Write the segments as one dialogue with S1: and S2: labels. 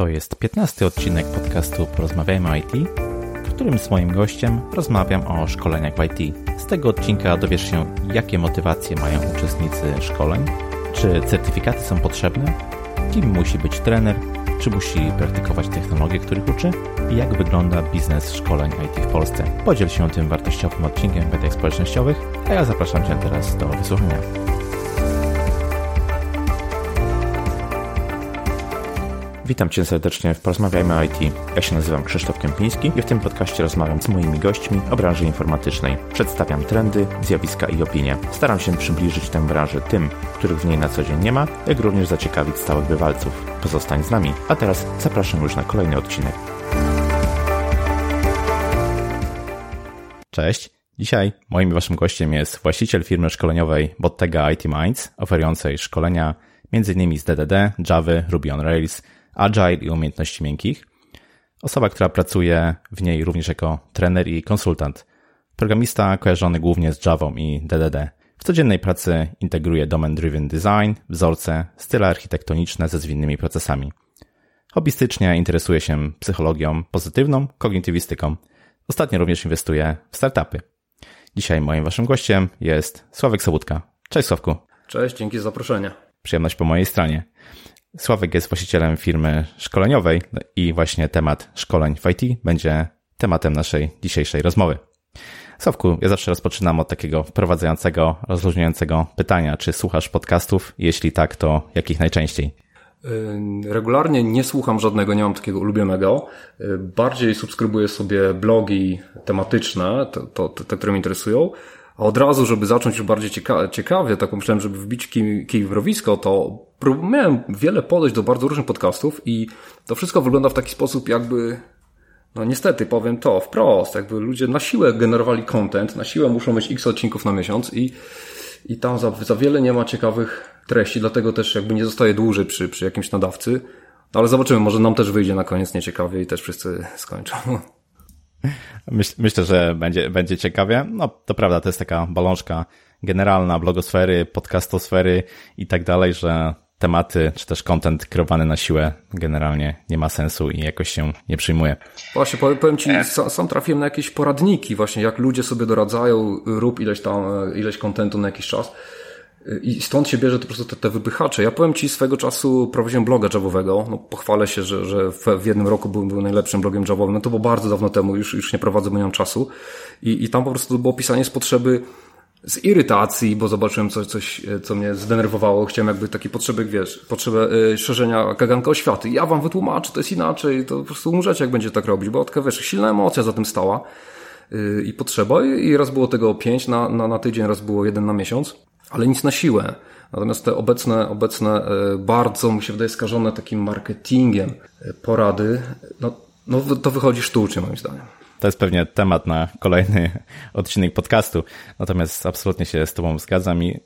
S1: To jest 15 odcinek podcastu Porozmawiajmy o IT, w którym z moim gościem rozmawiam o szkoleniach w IT. Z tego odcinka dowiesz się, jakie motywacje mają uczestnicy szkoleń, czy certyfikaty są potrzebne, kim musi być trener, czy musi praktykować technologie, których uczy i jak wygląda biznes szkoleń IT w Polsce. Podziel się tym wartościowym odcinkiem w mediach społecznościowych, a ja zapraszam Cię teraz do wysłuchania. Witam Cię serdecznie w Porozmawiajmy o IT. Ja się nazywam Krzysztof Kępiński i w tym podcaście rozmawiam z moimi gośćmi o branży informatycznej. Przedstawiam trendy, zjawiska i opinie. Staram się przybliżyć tę branżę tym, których w niej na co dzień nie ma, jak również zaciekawić stałych bywalców. Pozostań z nami, a teraz zapraszam już na kolejny odcinek. Cześć. Dzisiaj moim waszym gościem jest właściciel firmy szkoleniowej Bottega IT Minds, oferującej szkolenia m.in. z DDD, Java, Ruby on Rails, Agile i umiejętności miękkich. Osoba, która pracuje w niej również jako trener i konsultant. Programista kojarzony głównie z Java i DDD. W codziennej pracy integruje domain-driven design, wzorce, style architektoniczne ze zwinnymi procesami. Hobbystycznie interesuje się psychologią pozytywną, kognitywistyką. Ostatnio również inwestuje w startupy. Dzisiaj moim waszym gościem jest Sławek Sobutka. Cześć Sławku.
S2: Cześć, dzięki za zaproszenie.
S1: Przyjemność po mojej stronie. Sławek jest właścicielem firmy szkoleniowej i właśnie temat szkoleń w IT będzie tematem naszej dzisiejszej rozmowy. Sławku, ja zawsze rozpoczynam od takiego wprowadzającego, rozluźniającego pytania. Czy słuchasz podcastów? Jeśli tak, to jakich najczęściej?
S2: Regularnie nie słucham żadnego, nie mam takiego ulubionego. Bardziej subskrybuję sobie blogi tematyczne, to, to, te, które mnie interesują. A od razu, żeby zacząć już bardziej cieka ciekawie, tak myślałem, żeby wbić kij, kij w to miałem wiele podejść do bardzo różnych podcastów i to wszystko wygląda w taki sposób, jakby no niestety powiem to wprost, jakby ludzie na siłę generowali content, na siłę muszą mieć x odcinków na miesiąc i, i tam za, za wiele nie ma ciekawych treści, dlatego też jakby nie zostaje dłużej przy, przy jakimś nadawcy. No ale zobaczymy, może nam też wyjdzie na koniec nieciekawie i też wszyscy skończą.
S1: Myśl, myślę, że będzie, będzie ciekawie. No, to prawda, to jest taka balążka generalna blogosfery, podcastosfery i tak dalej, że tematy, czy też content kreowany na siłę generalnie nie ma sensu i jakoś się nie przyjmuje.
S2: Właśnie, powiem Ci, sam trafiłem na jakieś poradniki właśnie, jak ludzie sobie doradzają, rób ileś tam, ileś kontentu na jakiś czas. I stąd się bierze to po prostu te, te wypychacze. Ja powiem Ci, swego czasu prowadziłem bloga javowego. No, pochwalę się, że, że w, w jednym roku był, był najlepszym blogiem javowym. No to było bardzo dawno temu, już, już nie prowadzę, bo nie mam czasu. I, I tam po prostu było pisanie z potrzeby z irytacji, bo zobaczyłem coś, coś, co mnie zdenerwowało. Chciałem jakby taki potrzeby, wiesz, potrzebę y, szerzenia kaganka oświaty. Ja wam wytłumaczę, to jest inaczej, to po prostu umrzecie, jak będzie tak robić, bo taka, wiesz, silna emocja za tym stała y, i potrzeba. I raz było tego pięć na, na, na tydzień, raz było jeden na miesiąc ale nic na siłę. Natomiast te obecne, obecne e, bardzo, mi się wydaje, skażone takim marketingiem e, porady, no, no to wychodzi sztucznie moim zdaniem.
S1: To jest pewnie temat na kolejny odcinek podcastu. Natomiast absolutnie się z Tobą zgadzam i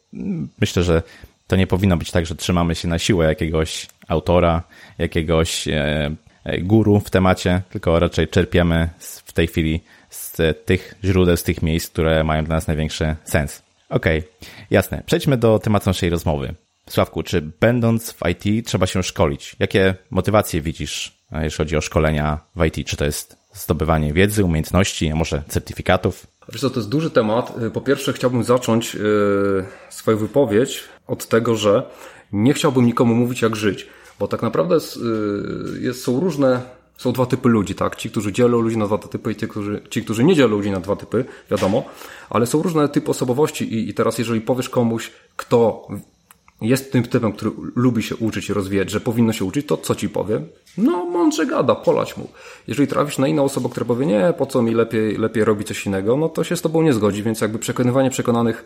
S1: myślę, że to nie powinno być tak, że trzymamy się na siłę jakiegoś autora, jakiegoś e, guru w temacie, tylko raczej czerpiemy w tej chwili z tych źródeł, z tych miejsc, które mają dla nas największy sens. Okej, okay, jasne. Przejdźmy do tematu naszej rozmowy. Sławku, czy będąc w IT trzeba się szkolić? Jakie motywacje widzisz, jeśli chodzi o szkolenia w IT? Czy to jest zdobywanie wiedzy, umiejętności, a może certyfikatów?
S2: Wiesz co, to jest duży temat. Po pierwsze chciałbym zacząć yy, swoją wypowiedź od tego, że nie chciałbym nikomu mówić jak żyć, bo tak naprawdę jest, jest, są różne są dwa typy ludzi, tak? Ci, którzy dzielą ludzi na dwa typy i ci, którzy, ci, którzy nie dzielą ludzi na dwa typy, wiadomo, ale są różne typy osobowości i, i teraz jeżeli powiesz komuś, kto jest tym typem, który lubi się uczyć i rozwijać, że powinno się uczyć, to co ci powiem? No, mądrze gada, polać mu. Jeżeli trafisz na inną osobę, która powie, nie, po co mi lepiej, lepiej robić coś innego, no to się z tobą nie zgodzi, więc jakby przekonywanie przekonanych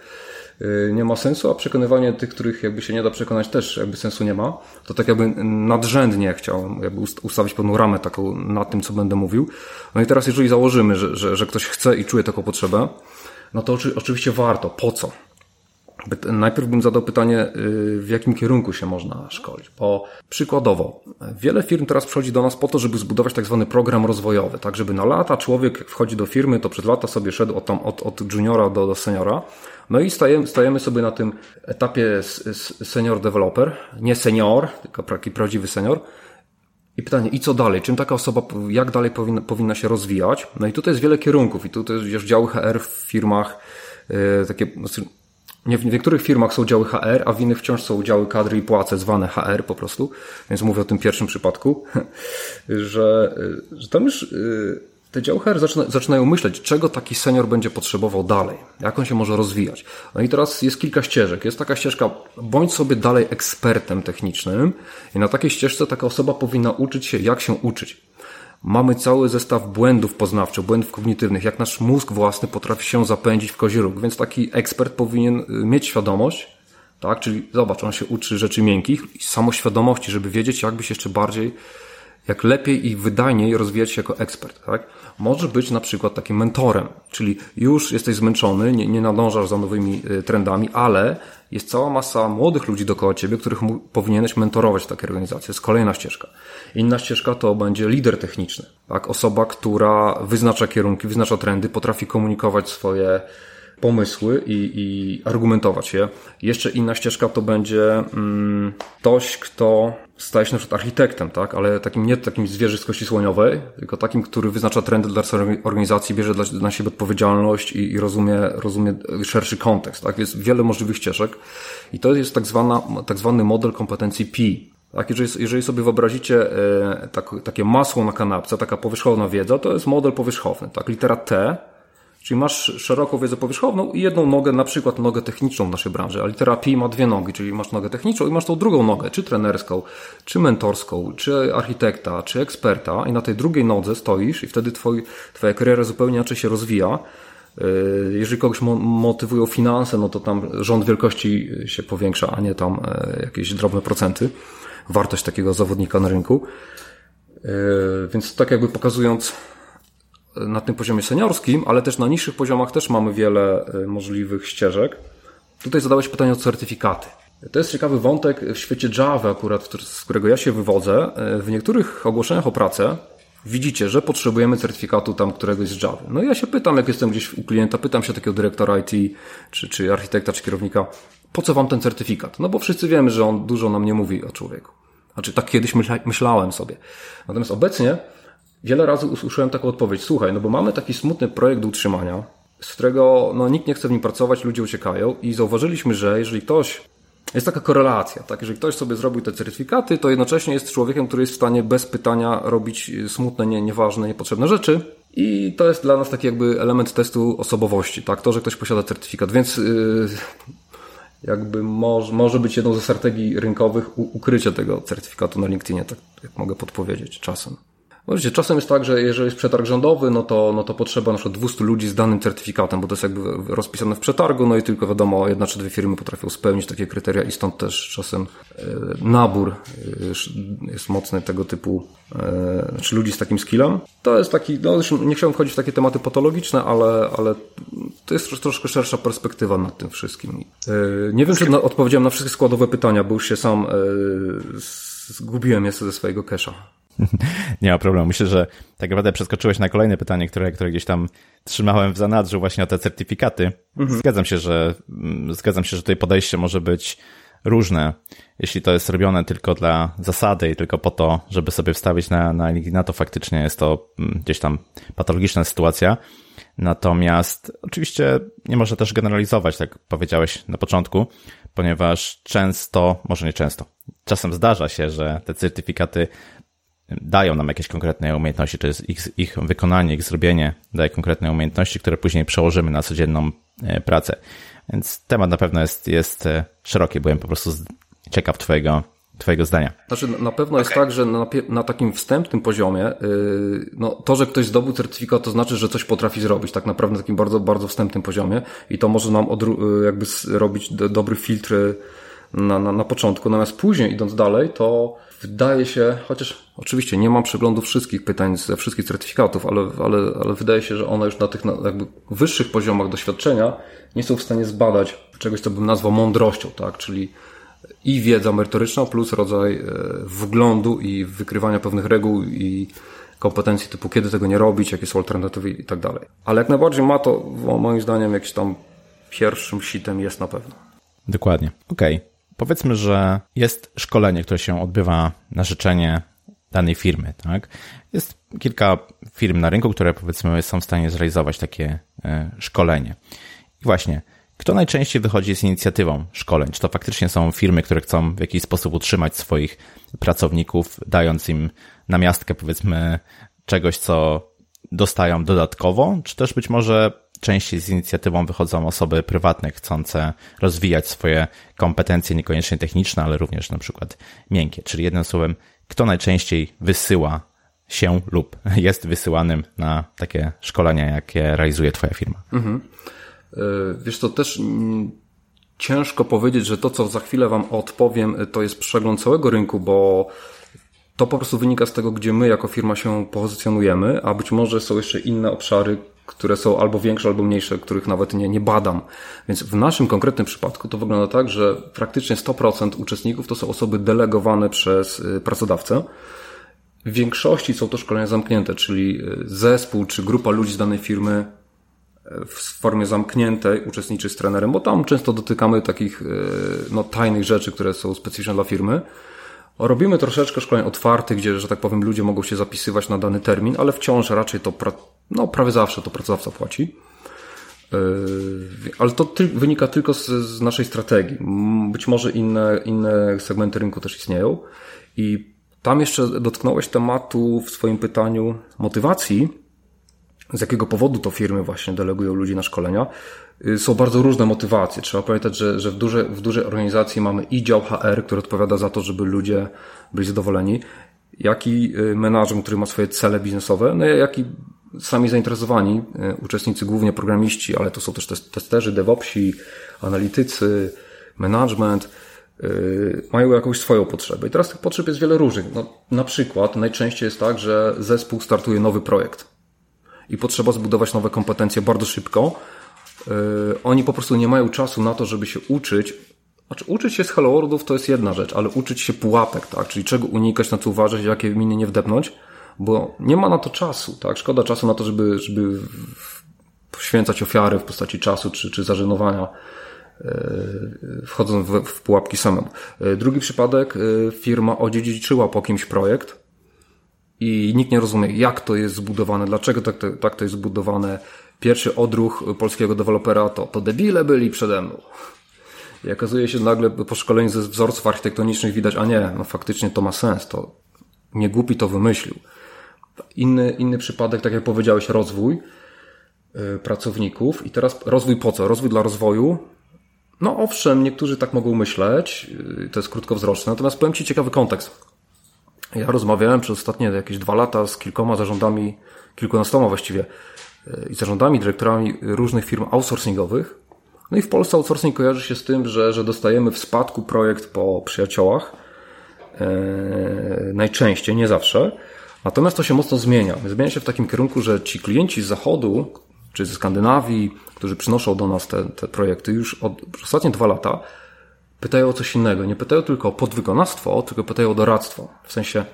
S2: Y, nie ma sensu, a przekonywanie tych, których jakby się nie da przekonać też jakby sensu nie ma. To tak jakby nadrzędnie chciałem jakby ustawić pewną ramę taką na tym, co będę mówił. No i teraz jeżeli założymy, że, że, że ktoś chce i czuje taką potrzebę, no to oczywiście warto. Po co? Najpierw bym zadał pytanie, y, w jakim kierunku się można szkolić. Bo przykładowo, wiele firm teraz przychodzi do nas po to, żeby zbudować tak zwany program rozwojowy, tak żeby na lata człowiek wchodzi do firmy, to przez lata sobie szedł od, tam, od, od juniora do, do seniora, no i stajemy, stajemy sobie na tym etapie senior developer, nie senior, tylko taki prawdziwy senior. I pytanie, i co dalej? Czym taka osoba, jak dalej powinna, powinna się rozwijać? No i tutaj jest wiele kierunków i tutaj jest działy HR w firmach, yy, takie, znaczy, nie, w niektórych firmach są działy HR, a w innych wciąż są działy kadry i płace, zwane HR po prostu. Więc mówię o tym pierwszym przypadku, że, że tam już yy, te działy HR zaczyna, zaczynają myśleć, czego taki senior będzie potrzebował dalej, jak on się może rozwijać. No i teraz jest kilka ścieżek. Jest taka ścieżka, bądź sobie dalej ekspertem technicznym i na takiej ścieżce taka osoba powinna uczyć się, jak się uczyć. Mamy cały zestaw błędów poznawczych, błędów kognitywnych, jak nasz mózg własny potrafi się zapędzić w kozi róg, więc taki ekspert powinien y, mieć świadomość, tak, czyli zobacz, on się uczy rzeczy miękkich i samoświadomości, żeby wiedzieć, jakby się jeszcze bardziej jak lepiej i wydajniej rozwijać się jako ekspert, tak? Może być na przykład takim mentorem, czyli już jesteś zmęczony, nie, nie nadążasz za nowymi y, trendami, ale jest cała masa młodych ludzi dookoła ciebie, których powinieneś mentorować w takiej organizacji. To jest kolejna ścieżka. Inna ścieżka to będzie lider techniczny, tak? Osoba, która wyznacza kierunki, wyznacza trendy, potrafi komunikować swoje pomysły i, i argumentować je. Jeszcze inna ścieżka to będzie mm, ktoś, kto staje się na przykład architektem, tak? ale takim nie takim zwierzy z kości słoniowej, tylko takim, który wyznacza trendy dla organizacji, bierze dla, na siebie odpowiedzialność i, i rozumie, rozumie szerszy kontekst. Tak? Jest wiele możliwych ścieżek i to jest tak, zwana, tak zwany model kompetencji P. Tak, jeżeli, jeżeli sobie wyobrazicie e, tak, takie masło na kanapce, taka powierzchowna wiedza, to jest model powierzchowny. Tak? Litera T Czyli masz szeroką wiedzę powierzchowną i jedną nogę, na przykład nogę techniczną w naszej branży, ale P ma dwie nogi, czyli masz nogę techniczną i masz tą drugą nogę, czy trenerską, czy mentorską, czy architekta, czy eksperta i na tej drugiej nodze stoisz i wtedy twoi, twoja kariera zupełnie inaczej się rozwija. Yy, jeżeli kogoś motywują finanse, no to tam rząd wielkości się powiększa, a nie tam e, jakieś drobne procenty. Wartość takiego zawodnika na rynku. Yy, więc tak jakby pokazując na tym poziomie seniorskim, ale też na niższych poziomach też mamy wiele e, możliwych ścieżek. Tutaj zadałeś pytanie o certyfikaty. To jest ciekawy wątek w świecie Java akurat, z którego ja się wywodzę. E, w niektórych ogłoszeniach o pracę widzicie, że potrzebujemy certyfikatu tam któregoś z Java. No i ja się pytam, jak jestem gdzieś u klienta, pytam się takiego dyrektora IT, czy, czy architekta, czy kierownika, po co wam ten certyfikat? No bo wszyscy wiemy, że on dużo nam nie mówi o człowieku. Znaczy, tak kiedyś myślałem sobie. Natomiast obecnie wiele razy usłyszałem taką odpowiedź, słuchaj, no bo mamy taki smutny projekt do utrzymania, z którego no, nikt nie chce w nim pracować, ludzie uciekają i zauważyliśmy, że jeżeli ktoś jest taka korelacja, tak? Jeżeli ktoś sobie zrobił te certyfikaty, to jednocześnie jest człowiekiem, który jest w stanie bez pytania robić smutne, nie, nieważne, niepotrzebne rzeczy. I to jest dla nas taki jakby element testu osobowości, tak? To, że ktoś posiada certyfikat, więc yy, jakby może, może być jedną ze strategii rynkowych ukrycie tego certyfikatu na LinkedInie, tak jak mogę podpowiedzieć czasem. No czasem jest tak, że jeżeli jest przetarg rządowy, no to, no to potrzeba na przykład 200 ludzi z danym certyfikatem, bo to jest jakby rozpisane w przetargu, no i tylko wiadomo, jedna czy dwie firmy potrafią spełnić takie kryteria i stąd też czasem e, nabór e, jest mocny tego typu, e, znaczy ludzi z takim skillem. To jest taki, no nie chciałem wchodzić w takie tematy patologiczne, ale, ale to jest troszkę szersza perspektywa nad tym wszystkim. Nie wiem, czy odpowiedziałem na wszystkie składowe pytania, bo już się sam zgubiłem jeszcze ze swojego kesza.
S1: Nie ma problemu. Myślę, że tak naprawdę przeskoczyłeś na kolejne pytanie, które, które gdzieś tam trzymałem w zanadrzu właśnie o te certyfikaty. Mhm. Zgadzam się, że mm, zgadzam się, że tutaj podejście może być różne. Jeśli to jest robione tylko dla zasady i tylko po to, żeby sobie wstawić na, na LinkedIn, to faktycznie jest to mm, gdzieś tam patologiczna sytuacja. Natomiast oczywiście nie można też generalizować, tak powiedziałeś na początku, ponieważ często, może nie często, czasem zdarza się, że te certyfikaty dają nam jakieś konkretne umiejętności, to jest ich, ich wykonanie, ich zrobienie daje konkretne umiejętności, które później przełożymy na codzienną e, pracę. Więc temat na pewno jest, jest e, szeroki, byłem po prostu ciekaw Twojego, twojego zdania.
S2: Znaczy, na pewno jest tak, że na, na takim wstępnym poziomie, yy, no, to, że ktoś zdobył certyfikat, to znaczy, że coś potrafi zrobić, tak naprawdę na takim bardzo, bardzo wstępnym poziomie i to może nam odru- jakby robić dobry filtr na, na, na początku, natomiast później idąc dalej, to wydaje się, chociaż oczywiście nie mam przeglądu wszystkich pytań ze wszystkich certyfikatów, ale, ale, ale wydaje się, że one już na tych jakby wyższych poziomach doświadczenia nie są w stanie zbadać czegoś, co bym nazwał mądrością, tak? Czyli i wiedza merytoryczna plus rodzaj e, wglądu i wykrywania pewnych reguł i kompetencji typu kiedy tego nie robić, jakie są alternatywy i tak dalej. Ale jak najbardziej ma to moim zdaniem jakiś tam pierwszym sitem jest na pewno.
S1: Dokładnie. Okej. Okay. Powiedzmy, że jest szkolenie, które się odbywa na życzenie danej firmy. Tak? Jest kilka firm na rynku, które powiedzmy są w stanie zrealizować takie e, szkolenie. I właśnie, kto najczęściej wychodzi z inicjatywą szkoleń? Czy to faktycznie są firmy, które chcą w jakiś sposób utrzymać swoich pracowników, dając im namiastkę, powiedzmy, czegoś, co dostają dodatkowo, czy też być może częściej z inicjatywą wychodzą osoby prywatne, chcące rozwijać swoje kompetencje, niekoniecznie techniczne, ale również na przykład miękkie. Czyli jednym słowem, kto najczęściej wysyła się lub jest wysyłanym na takie szkolenia, jakie realizuje Twoja firma? Mhm.
S2: E, wiesz, to też ciężko powiedzieć, że to, co za chwilę Wam odpowiem, to jest przegląd całego rynku, bo to po prostu wynika z tego, gdzie my jako firma się pozycjonujemy, a być może są jeszcze inne obszary, które są albo większe, albo mniejsze, których nawet nie, nie badam. Więc w naszym konkretnym przypadku to wygląda tak, że praktycznie 100% uczestników to są osoby delegowane przez y, pracodawcę. W większości są to szkolenia zamknięte, czyli y, zespół czy grupa ludzi z danej firmy y, w formie zamkniętej uczestniczy z trenerem, bo tam często dotykamy takich no, tajnych rzeczy, które są specyficzne dla firmy. Robimy troszeczkę szkoleń otwartych, gdzie, że tak powiem, ludzie mogą się zapisywać na dany termin, ale wciąż raczej to, no prawie zawsze to pracodawca płaci. Yy, ale to ty, wynika tylko z, z, naszej strategii. Być może inne, inne segmenty rynku też istnieją. I tam jeszcze dotknąłeś tematu w swoim pytaniu motywacji, z jakiego powodu to firmy właśnie delegują ludzi na szkolenia. Y, są bardzo różne motywacje. Trzeba pamiętać, że, że w, duże, w dużej organizacji mamy i dział HR, który odpowiada za to, żeby ludzie byli zadowoleni, jak i y, menadżer, który ma swoje cele biznesowe, no jak i sami zainteresowani y, uczestnicy, głównie programiści, ale to są też testerzy, DevOpsi, analitycy, management, mają jakąś swoją potrzebę. I teraz tych potrzeb jest wiele różnych. No, na przykład najczęściej jest tak, że zespół startuje nowy projekt i potrzeba zbudować nowe kompetencje bardzo szybko, oni po prostu nie mają czasu na to, żeby się uczyć. Znaczy, uczyć się z Worldów to jest jedna rzecz, ale uczyć się pułapek, tak? Czyli czego unikać, na co uważać, jakie miny nie wdepnąć, bo nie ma na to czasu, tak? Szkoda czasu na to, żeby, żeby poświęcać ofiary w postaci czasu czy, czy zażenowania yy, wchodząc w, w pułapki samemu. Yy, drugi przypadek, firma odziedziczyła po kimś projekt i nikt nie rozumie, jak to jest zbudowane, dlaczego tak to, tak to jest zbudowane, pierwszy odruch polskiego dewelopera to, to debile byli przede mną. I okazuje się nagle po szkoleniu ze wzorców architektonicznych widać, a nie, no faktycznie to ma sens, to nie głupi to wymyślił. Inny, inny przypadek, tak jak powiedziałeś, rozwój yy, pracowników. I teraz rozwój po co? Rozwój dla rozwoju? No owszem, niektórzy tak mogą myśleć, yy, to jest krótkowzroczne, natomiast powiem Ci ciekawy kontekst. Ja rozmawiałem przez ostatnie jakieś dwa lata z kilkoma zarządami, kilkunastoma właściwie, i zarządami, dyrektorami różnych firm outsourcingowych. No i w Polsce outsourcing kojarzy się z tym, że, że dostajemy w spadku projekt po przyjaciołach. E, najczęściej, nie zawsze. Natomiast to się mocno zmienia. Zmienia się w takim kierunku, że ci klienci z zachodu, czy ze Skandynawii, którzy przynoszą do nas te, te projekty już od ostatnie dwa lata, pytają o coś innego. Nie pytają tylko o podwykonawstwo, tylko pytają o doradztwo. W sensie,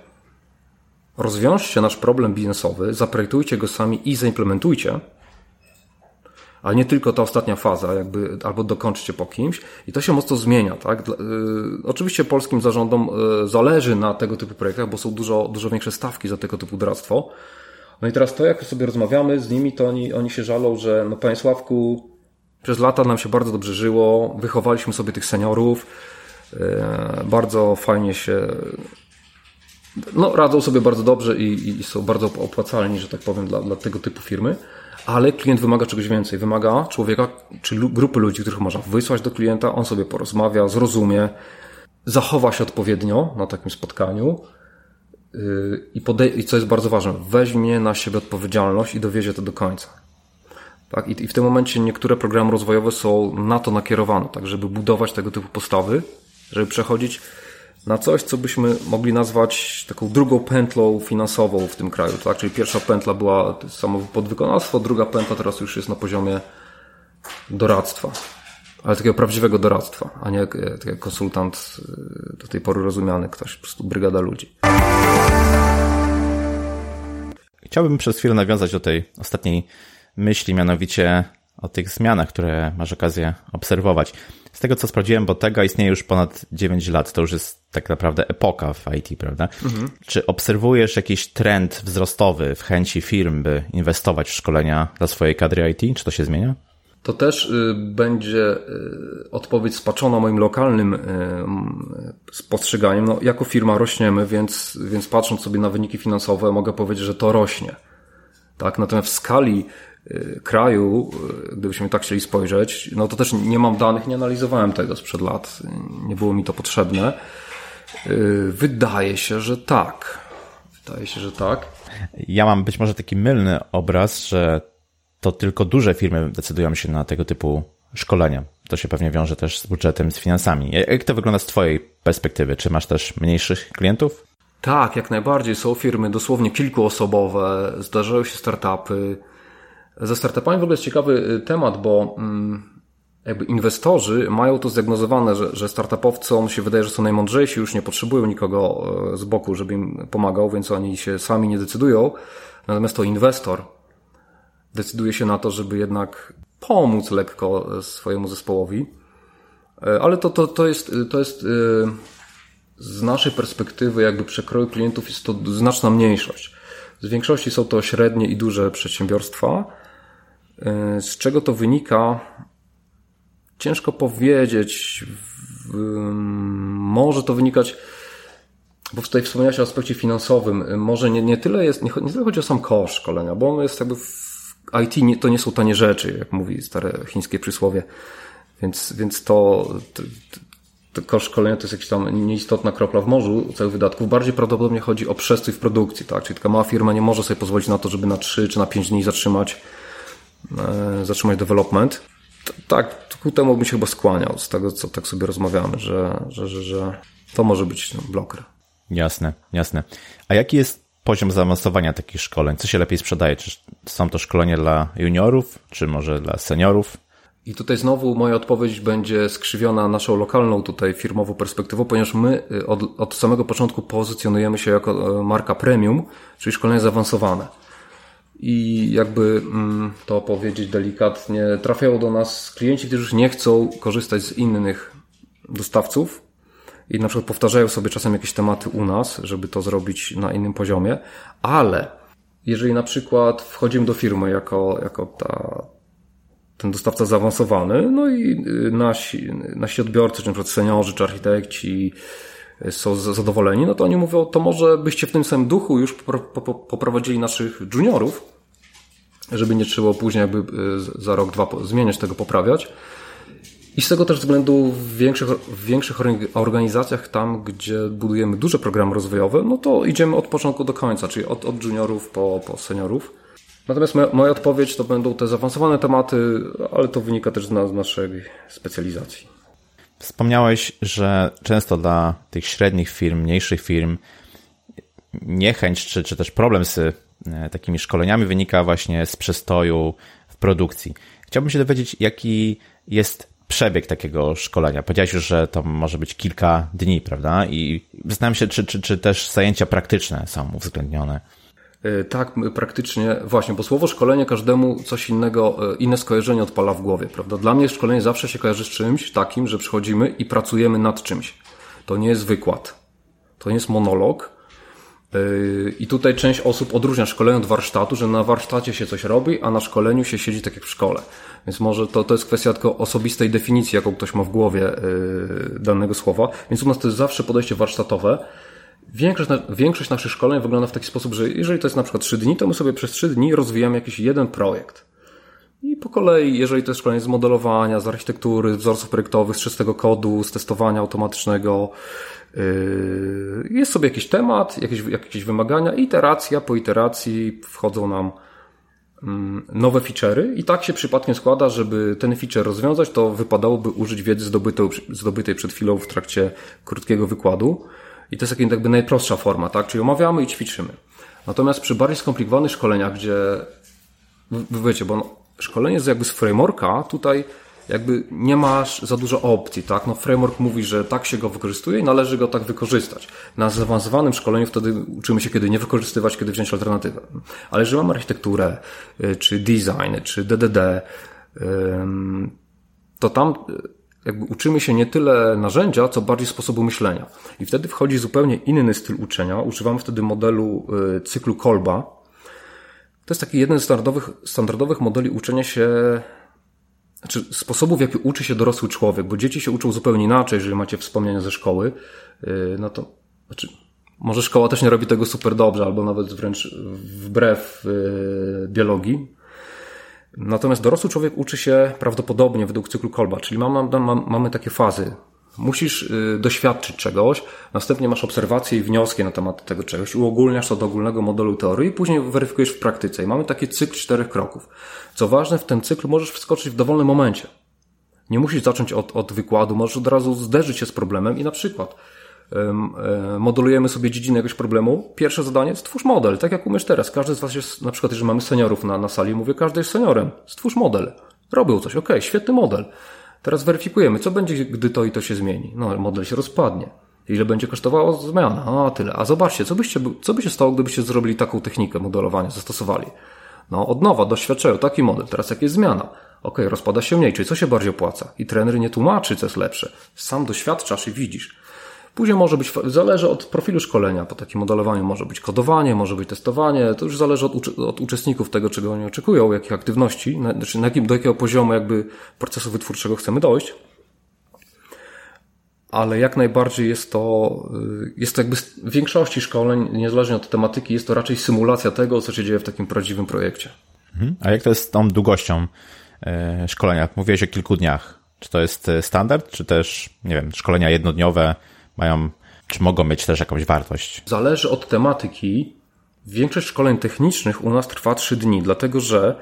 S2: rozwiążcie nasz problem biznesowy, zaprojektujcie go sami i zaimplementujcie, a nie tylko ta ostatnia faza, jakby, albo dokończcie po kimś. I to się mocno zmienia, tak? Yy, oczywiście polskim zarządom yy, zależy na tego typu projektach, bo są dużo, dużo większe stawki za tego typu doradztwo. No i teraz to, jak sobie rozmawiamy z nimi, to oni, oni się żalą, że no Panie Sławku, przez lata nam się bardzo dobrze żyło, wychowaliśmy sobie tych seniorów, yy, bardzo fajnie się no, radzą sobie bardzo dobrze i, i, są bardzo opłacalni, że tak powiem, dla, dla tego typu firmy, ale klient wymaga czegoś więcej. Wymaga człowieka, czy grupy ludzi, których można wysłać do klienta, on sobie porozmawia, zrozumie, zachowa się odpowiednio na takim spotkaniu yy, i, podej- i co jest bardzo ważne, weźmie na siebie odpowiedzialność i dowiezie to do końca. Tak? I, I w tym momencie niektóre programy rozwojowe są na to nakierowane, tak, żeby budować tego typu postawy, żeby przechodzić na coś, co byśmy mogli nazwać taką drugą pętlą finansową w tym kraju. Tak? Czyli pierwsza pętla była samo podwykonawstwo, druga pętla teraz już jest na poziomie doradztwa. Ale takiego prawdziwego doradztwa, a nie tak jak konsultant y, do tej pory rozumiany, ktoś, po prostu brygada ludzi.
S1: Chciałbym przez chwilę nawiązać do tej ostatniej myśli, mianowicie o tych zmianach, które masz okazję obserwować. Z tego co sprawdziłem, bo tego istnieje już ponad 9 lat, to już jest tak naprawdę epoka w IT, prawda? Mhm. Czy obserwujesz jakiś trend wzrostowy w chęci firm, by inwestować w szkolenia dla swojej kadry IT? Czy to się zmienia?
S2: To też y, będzie y, odpowiedź spaczona moim lokalnym y, spostrzeganiem. No, jako firma rośniemy, więc, więc patrząc sobie na wyniki finansowe, mogę powiedzieć, że to rośnie. Tak, natomiast w skali kraju, gdybyśmy tak chcieli spojrzeć, no to też nie mam danych, nie analizowałem tego sprzed lat, nie było mi to potrzebne. Wydaje się, że tak. Wydaje się, że tak.
S1: Ja mam być może taki mylny obraz, że to tylko duże firmy decydują się na tego typu szkolenia. To się pewnie wiąże też z budżetem, z finansami. Jak to wygląda z Twojej perspektywy? Czy masz też mniejszych klientów?
S2: Tak, jak najbardziej. Są firmy dosłownie kilkuosobowe, zdarzają się startupy. Ze startupami w ogóle jest ciekawy y, temat, bo mm, jakby inwestorzy mają to zdiagnozowane, że, że startupowcom się wydaje, że są najmądrzejsi, już nie potrzebują nikogo y, z boku, żeby im pomagał, więc oni się sami nie decydują. Natomiast to inwestor decyduje się na to, żeby jednak pomóc lekko swojemu zespołowi. Ale to, to, to jest, to jest z naszej perspektywy jakby przekroju klientów jest to znaczna mniejszość. Z większości są to średnie i duże przedsiębiorstwa. E, z czego to wynika? Ciężko powiedzieć. Może to wynikać, bo tutaj wspomniałeś o aspekcie finansowym. Może nie, nie tyle jest, nie, nie tyle chodzi o sam koszt szkolenia, bo on jest jakby w IT nie, to nie są tanie rzeczy, jak mówi stare chińskie przysłowie. Więc, więc to, to koszt szkolenia to jest jakaś tam nieistotna kropla w morzu całych wydatków. Bardziej prawdopodobnie chodzi o przestój w produkcji, tak? Czyli taka mała firma nie może sobie pozwolić na to, żeby na 3 czy na 5 dni zatrzymać, e, zatrzymać development. tak, ku temu bym się chyba skłaniał z tego, co tak sobie rozmawiamy, że, że, że, że to może być bloker.
S1: Jasne, jasne. A jaki jest poziom zaawansowania takich szkoleń? Co się lepiej sprzedaje? Czy są to szkolenia dla juniorów, czy może dla seniorów?
S2: I tutaj znowu moja odpowiedź będzie skrzywiona naszą lokalną tutaj firmową perspektywą, ponieważ my y, od, od samego początku pozycjonujemy się jako y, marka premium, czyli szkolenia zaawansowane. I jakby mm, to powiedzieć delikatnie, trafiają do nas klienci, którzy już nie chcą korzystać z innych dostawców, i na przykład powtarzają sobie czasem jakieś tematy u nas, żeby to zrobić na innym poziomie, ale jeżeli na przykład wchodzimy do firmy jako, jako ta, ten dostawca zaawansowany, no i y, nasi, nasi odbiorcy, czy przykład seniorzy, czy architekci y, są zadowoleni, no to oni mówią, to może byście w tym samym duchu już poprowadzili naszych juniorów, żeby nie trzeba później jakby y, za rok, dwa zmieniać tego, poprawiać. I z tego też względu w większych, w większych organizacjach, tam gdzie budujemy duże programy rozwojowe, no to idziemy od początku do końca, czyli od, od juniorów po, po seniorów. Natomiast moja, moja odpowiedź to będą te zaawansowane tematy, ale to wynika też z, z naszej specjalizacji.
S1: Wspomniałeś, że często dla tych średnich firm, mniejszych firm niechęć czy, czy też problem z e, takimi szkoleniami wynika właśnie z przestoju w produkcji. Chciałbym się dowiedzieć, jaki jest przebieg takiego szkolenia? Powiedziałeś już, że to może być kilka dni, prawda? I zastanawiam się, czy, czy, czy też zajęcia praktyczne są uwzględnione.
S2: E, tak, praktycznie, właśnie, bo słowo szkolenie każdemu coś innego, e, inne skojarzenie odpala w głowie, prawda? Dla mnie szkolenie zawsze się kojarzy z czymś takim, że przychodzimy i pracujemy nad czymś. To nie jest wykład, to nie jest monolog, Yy, I tutaj część osób odróżnia szkolenie od warsztatu, że na warsztacie się coś robi, a na szkoleniu się siedzi tak jak w szkole. Więc może to, to jest kwestia tylko osobistej definicji, jaką ktoś ma w głowie danego słowa. Więc u nas to jest zawsze podejście warsztatowe. Większość, większość naszych szkoleń wygląda w taki sposób, że jeżeli to jest na przykład 3 dni, to my sobie przez 3 dni rozwijamy jakiś jeden projekt. I po kolei, jeżeli to jest szkolenie z modelowania, z architektury, z wzorców projektowych, z czystego kodu, z testowania automatycznego, Yy, jest sobie jakiś temat, jakieś, jakieś wymagania, iteracja po iteracji wchodzą nam mm, nowe feature'y i tak się przypadkiem składa, żeby ten feature rozwiązać, to wypadałoby użyć wiedzy zdobytej, zdobytej przed chwilą w trakcie krótkiego wykładu. I to jest jakby najprostsza forma, tak? Czyli omawiamy i ćwiczymy. Natomiast przy bardziej skomplikowanych szkoleniach, gdzie, wy wiecie, bo szkolenie jest jakby z frameworka, tutaj jakby nie masz za dużo opcji, tak? No framework mówi, że tak się go wykorzystuje i należy go tak wykorzystać. Na zaawansowanym szkoleniu wtedy uczymy się, kiedy nie wykorzystywać, kiedy wziąć alternatywę. Ale jeżeli mamy architekturę, y, czy design, czy DDD, to tam jakby uczymy się nie tyle narzędzia, co bardziej sposobu myślenia. I wtedy wchodzi zupełnie inny styl uczenia. Używamy wtedy modelu y, cyklu Kolba. To jest taki jeden z standardowych, standardowych modeli uczenia się, znaczy sposobów, w jaki uczy się dorosły człowiek, bo dzieci się uczą zupełnie inaczej, jeżeli macie wspomnienia ze szkoły. Y, no to, znaczy, może szkoła też nie robi tego super dobrze, albo nawet wręcz wbrew y, biologii, Natomiast dorosły człowiek uczy się prawdopodobnie według cyklu Kolba, czyli mamy, mamy takie fazy. Musisz y, doświadczyć czegoś, następnie masz obserwacje i wnioski na temat tego czegoś, uogólniasz to do ogólnego modelu teorii i później weryfikujesz w praktyce. I mamy taki cykl czterech kroków. Co ważne, w ten cykl możesz wskoczyć w dowolnym momencie. Nie musisz zacząć od, od wykładu, możesz od razu zderzyć się z problemem i na przykład modelujemy sobie dziedzinę jakiegoś problemu, pierwsze zadanie, stwórz model, tak jak umiesz teraz. Każdy z Was jest, na przykład, jeżeli mamy seniorów na, na sali, mówię, każdy jest seniorem, stwórz model. Robią coś, ok, świetny model. Teraz weryfikujemy, co będzie, gdy to i to się zmieni. No, model się rozpadnie. Ile będzie kosztowało zmiana? A, tyle. A zobaczcie, co, byście, co by się stało, gdybyście zrobili taką technikę modelowania, zastosowali? No, od nowa, doświadczają taki model. Teraz jak jest zmiana? Ok, rozpada się mniej, czyli co się bardziej opłaca? I trener nie tłumaczy, co jest lepsze. Sam doświadczasz i widzisz. Później może być, zależy od profilu szkolenia, po takim modelowaniu może być kodowanie, może być testowanie, to już zależy od, od uczestników tego, czego oni oczekują, jakich aktywności, na, znaczy na jakim, do jakiego poziomu jakby procesu wytwórczego chcemy dojść. Ale jak najbardziej jest to, y, jest to jakby w większości szkoleń, niezależnie od tematyki, jest to raczej symulacja tego, co się dzieje w takim prawdziwym projekcie.
S1: Mhm. A jak to jest z tą długością e, szkolenia? Mówiłeś o kilku dniach. Czy to jest e, standard, czy też, nie wiem, szkolenia jednodniowe, mają, czy mogą mieć też jakąś wartość?
S2: Zależy od tematyki. Większość szkoleń technicznych u nas trwa 3 dni, dlatego że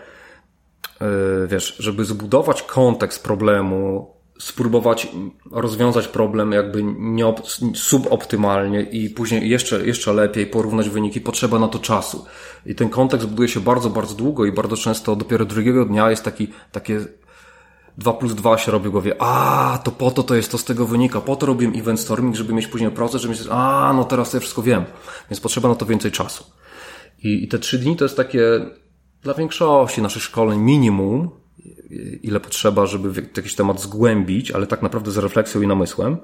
S2: yy, wiesz, żeby zbudować kontekst problemu, spróbować rozwiązać problem jakby nie, suboptymalnie i później jeszcze, jeszcze lepiej porównać wyniki, potrzeba na to czasu. I ten kontekst buduje się bardzo, bardzo długo i bardzo często dopiero drugiego dnia jest taki, takie 2 plus 2 się robi w głowie, a to po to to jest, to z tego wynika, po to robiłem event storming, żeby mieć później proces, żeby myśleć, a no teraz ja wszystko wiem, więc potrzeba na to więcej czasu. I, I te trzy dni to jest takie dla większości naszych szkoleń minimum, ile potrzeba, żeby jakiś temat zgłębić, ale tak naprawdę z refleksją i namysłem.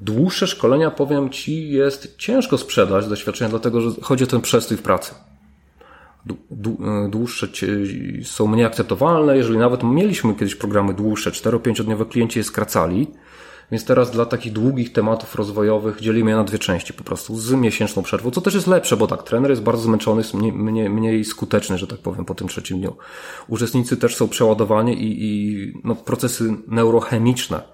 S2: Dłuższe szkolenia, powiem Ci, jest ciężko sprzedać doświadczenia, dlatego że chodzi o ten przestój w pracy. E, dłuższe są mniej akceptowalne, jeżeli nawet mieliśmy kiedyś programy dłuższe, 4-5-dniowe klienci je skracali, więc teraz dla takich długich tematów rozwojowych dzielimy je na dwie części po prostu z miesięczną przerwą, co też jest lepsze, bo tak, trener jest bardzo zmęczony, jest mniej, mniej, mniej skuteczny, że tak powiem, po tym trzecim dniu. Uczestnicy też są przeładowani i, i no, procesy neurochemiczne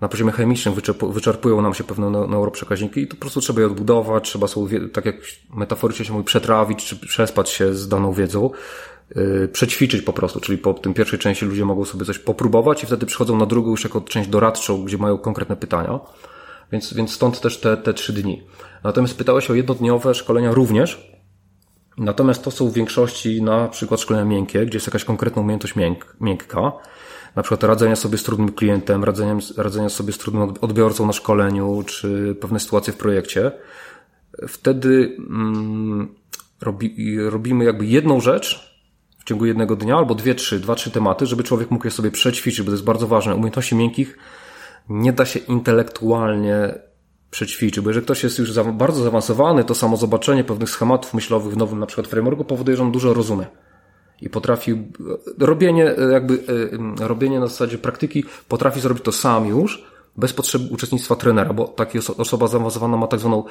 S2: na poziomie chemicznym wyczerpują nam się pewne neuroprzekaźniki i to po prostu trzeba je odbudować, trzeba sobie, tak jak metaforycznie się mówi, przetrawić, czy przespać się z daną wiedzą, yy, przećwiczyć po prostu, czyli po tym pierwszej części ludzie mogą sobie coś popróbować i wtedy przychodzą na drugą już jako część doradczą, gdzie mają konkretne pytania. Więc, więc stąd też te, te trzy dni. Natomiast pytałeś o jednodniowe szkolenia również. Natomiast to są w większości na przykład szkolenia miękkie, gdzie jest jakaś konkretna umiejętność mięk, miękka na przykład radzenia sobie z trudnym klientem, radzenia, radzenia sobie z trudnym odbiorcą na szkoleniu, czy pewne sytuacje w projekcie, wtedy mm, robi, robimy jakby jedną rzecz w ciągu jednego dnia, albo dwie, trzy, dwa, trzy tematy, żeby człowiek mógł je sobie przećwiczyć, bo to jest bardzo ważne. Umiejętności miękkich nie da się intelektualnie przećwiczyć, bo jeżeli ktoś jest już bardzo zaawansowany, to samo zobaczenie pewnych schematów myślowych w nowym na przykład frameworku powoduje, że on dużo rozumie i potrafi, robienie jakby, e, robienie na zasadzie praktyki potrafi zrobić to sam już, bez potrzeby uczestnictwa trenera, bo taka osoba zaawansowana ma tak zwaną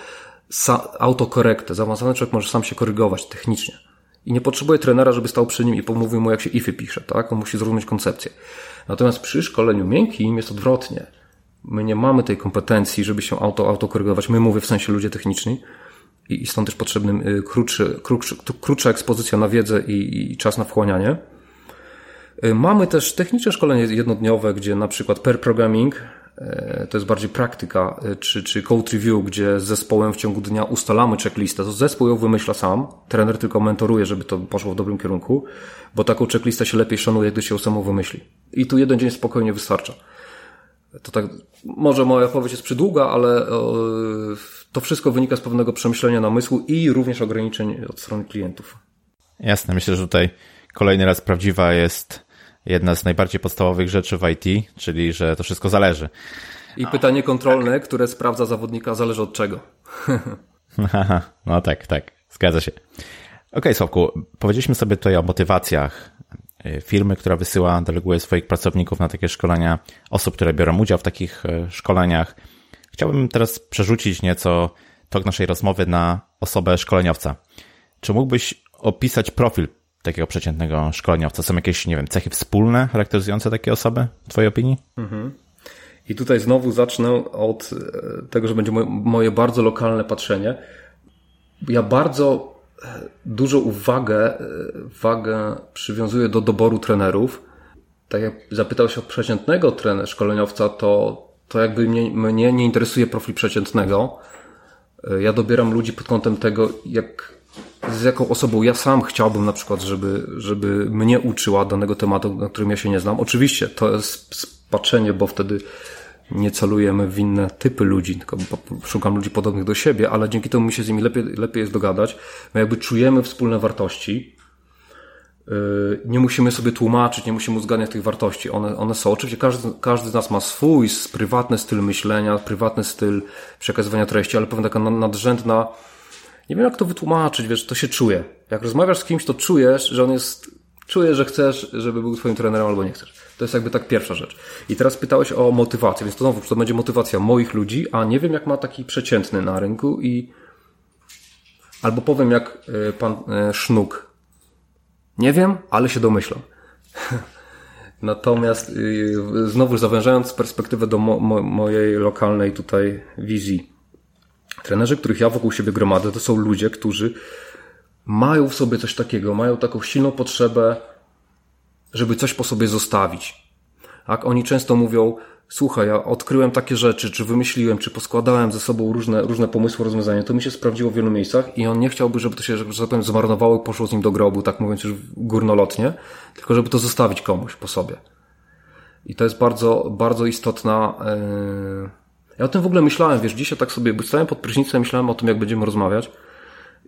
S2: autokorektę. Zaawansowany człowiek może sam się korygować technicznie. I nie potrzebuje trenera, żeby stał przy nim i pomówił mu, jak się ify pisze, tak? On musi zrozumieć koncepcję. Natomiast przy szkoleniu miękkim jest odwrotnie. My nie mamy tej kompetencji, żeby się auto, autokorygować. My mówię w sensie ludzie techniczni, i stąd też potrzebny y, krótszy, krótszy, krótsza ekspozycja na wiedzę i, i czas na wchłanianie. Y, mamy też techniczne szkolenie jednodniowe, gdzie na przykład per programming y, to jest bardziej praktyka, czy, czy code review, gdzie z zespołem w ciągu dnia ustalamy checklistę. To zespół ją wymyśla sam, trener tylko mentoruje, żeby to poszło w dobrym kierunku, bo taką checklistę się lepiej szanuje, gdy się ją samo wymyśli. I tu jeden dzień spokojnie wystarcza. To tak, może moja odpowiedź jest przydługa, ale to wszystko wynika z pewnego przemyślenia namysłu i również ograniczeń od strony klientów.
S1: Jasne, myślę, że tutaj kolejny raz prawdziwa jest jedna z najbardziej podstawowych rzeczy w IT, czyli że to wszystko zależy.
S2: I pytanie kontrolne, które sprawdza zawodnika, zależy od czego.
S1: no tak, tak, zgadza się. Okej, okay, Sławku, powiedzieliśmy sobie tutaj o motywacjach firmy, która wysyła, deleguje swoich pracowników na takie szkolenia, osób, które biorą udział w takich y, szkoleniach. Chciałbym teraz przerzucić nieco tok naszej rozmowy na osobę szkoleniowca. Czy mógłbyś opisać profil takiego przeciętnego szkoleniowca? Są jakieś, nie wiem, cechy wspólne charakteryzujące takie osoby, w Twojej opinii? Mhm.
S2: I tutaj znowu zacznę od e, tego, że będzie moje bardzo lokalne patrzenie. Ja bardzo e, dużo uwagę, e, wagę przywiązuję do doboru trenerów. Tak jak zapytał się o przeciętnego trenera, szkoleniowca, to, to jakby mnie, mnie nie interesuje profil przeciętnego. Ja dobieram ludzi pod kątem tego, jak, z jaką osobą ja sam chciałbym na przykład, żeby, żeby mnie uczyła danego tematu, na którym ja się nie znam. Oczywiście to jest patrzenie, bo wtedy nie celujemy w inne typy ludzi, tylko szukam ludzi podobnych do siebie, ale dzięki temu mi się z nimi lepiej, lepiej jest dogadać. My jakby czujemy wspólne wartości. Yy, nie musimy sobie tłumaczyć, nie musimy uzgadniać tych wartości. One, one są. Oczywiście każdy, każdy z nas ma swój prywatny styl myślenia, prywatny styl przekazywania treści, ale pewna taka nadrzędna, nie wiem jak to wytłumaczyć, wiesz, to się czuje. Jak rozmawiasz z kimś, to czujesz, że on jest, czujesz, że chcesz, żeby był twoim trenerem albo nie chcesz. To jest jakby tak pierwsza rzecz. I teraz pytałeś o motywację, więc to znowu, to będzie motywacja moich ludzi, a nie wiem jak ma taki przeciętny na rynku i albo powiem jak e, pan e, Sznuk. Nie wiem, ale się domyślam. Natomiast y, znowu zawężając perspektywę do mo mojej lokalnej tutaj wizji. Trenerzy, których ja wokół siebie gromadzę, to są ludzie, którzy mają w sobie coś takiego, mają taką silną potrzebę żeby coś po sobie zostawić. Tak? Oni często mówią, słuchaj, ja odkryłem takie rzeczy, czy wymyśliłem, czy poskładałem ze sobą różne, różne pomysły, rozwiązania, to mi się sprawdziło w wielu miejscach i on nie chciałby, żeby to się, że tak powiem, zmarnowało i poszło z nim do grobu, tak mówiąc już górnolotnie, tylko żeby to zostawić komuś po sobie. I to jest bardzo, bardzo istotna. Yy... Ja o tym w ogóle myślałem, wiesz, dzisiaj tak sobie stałem pod prysznicem, myślałem o tym, jak będziemy rozmawiać.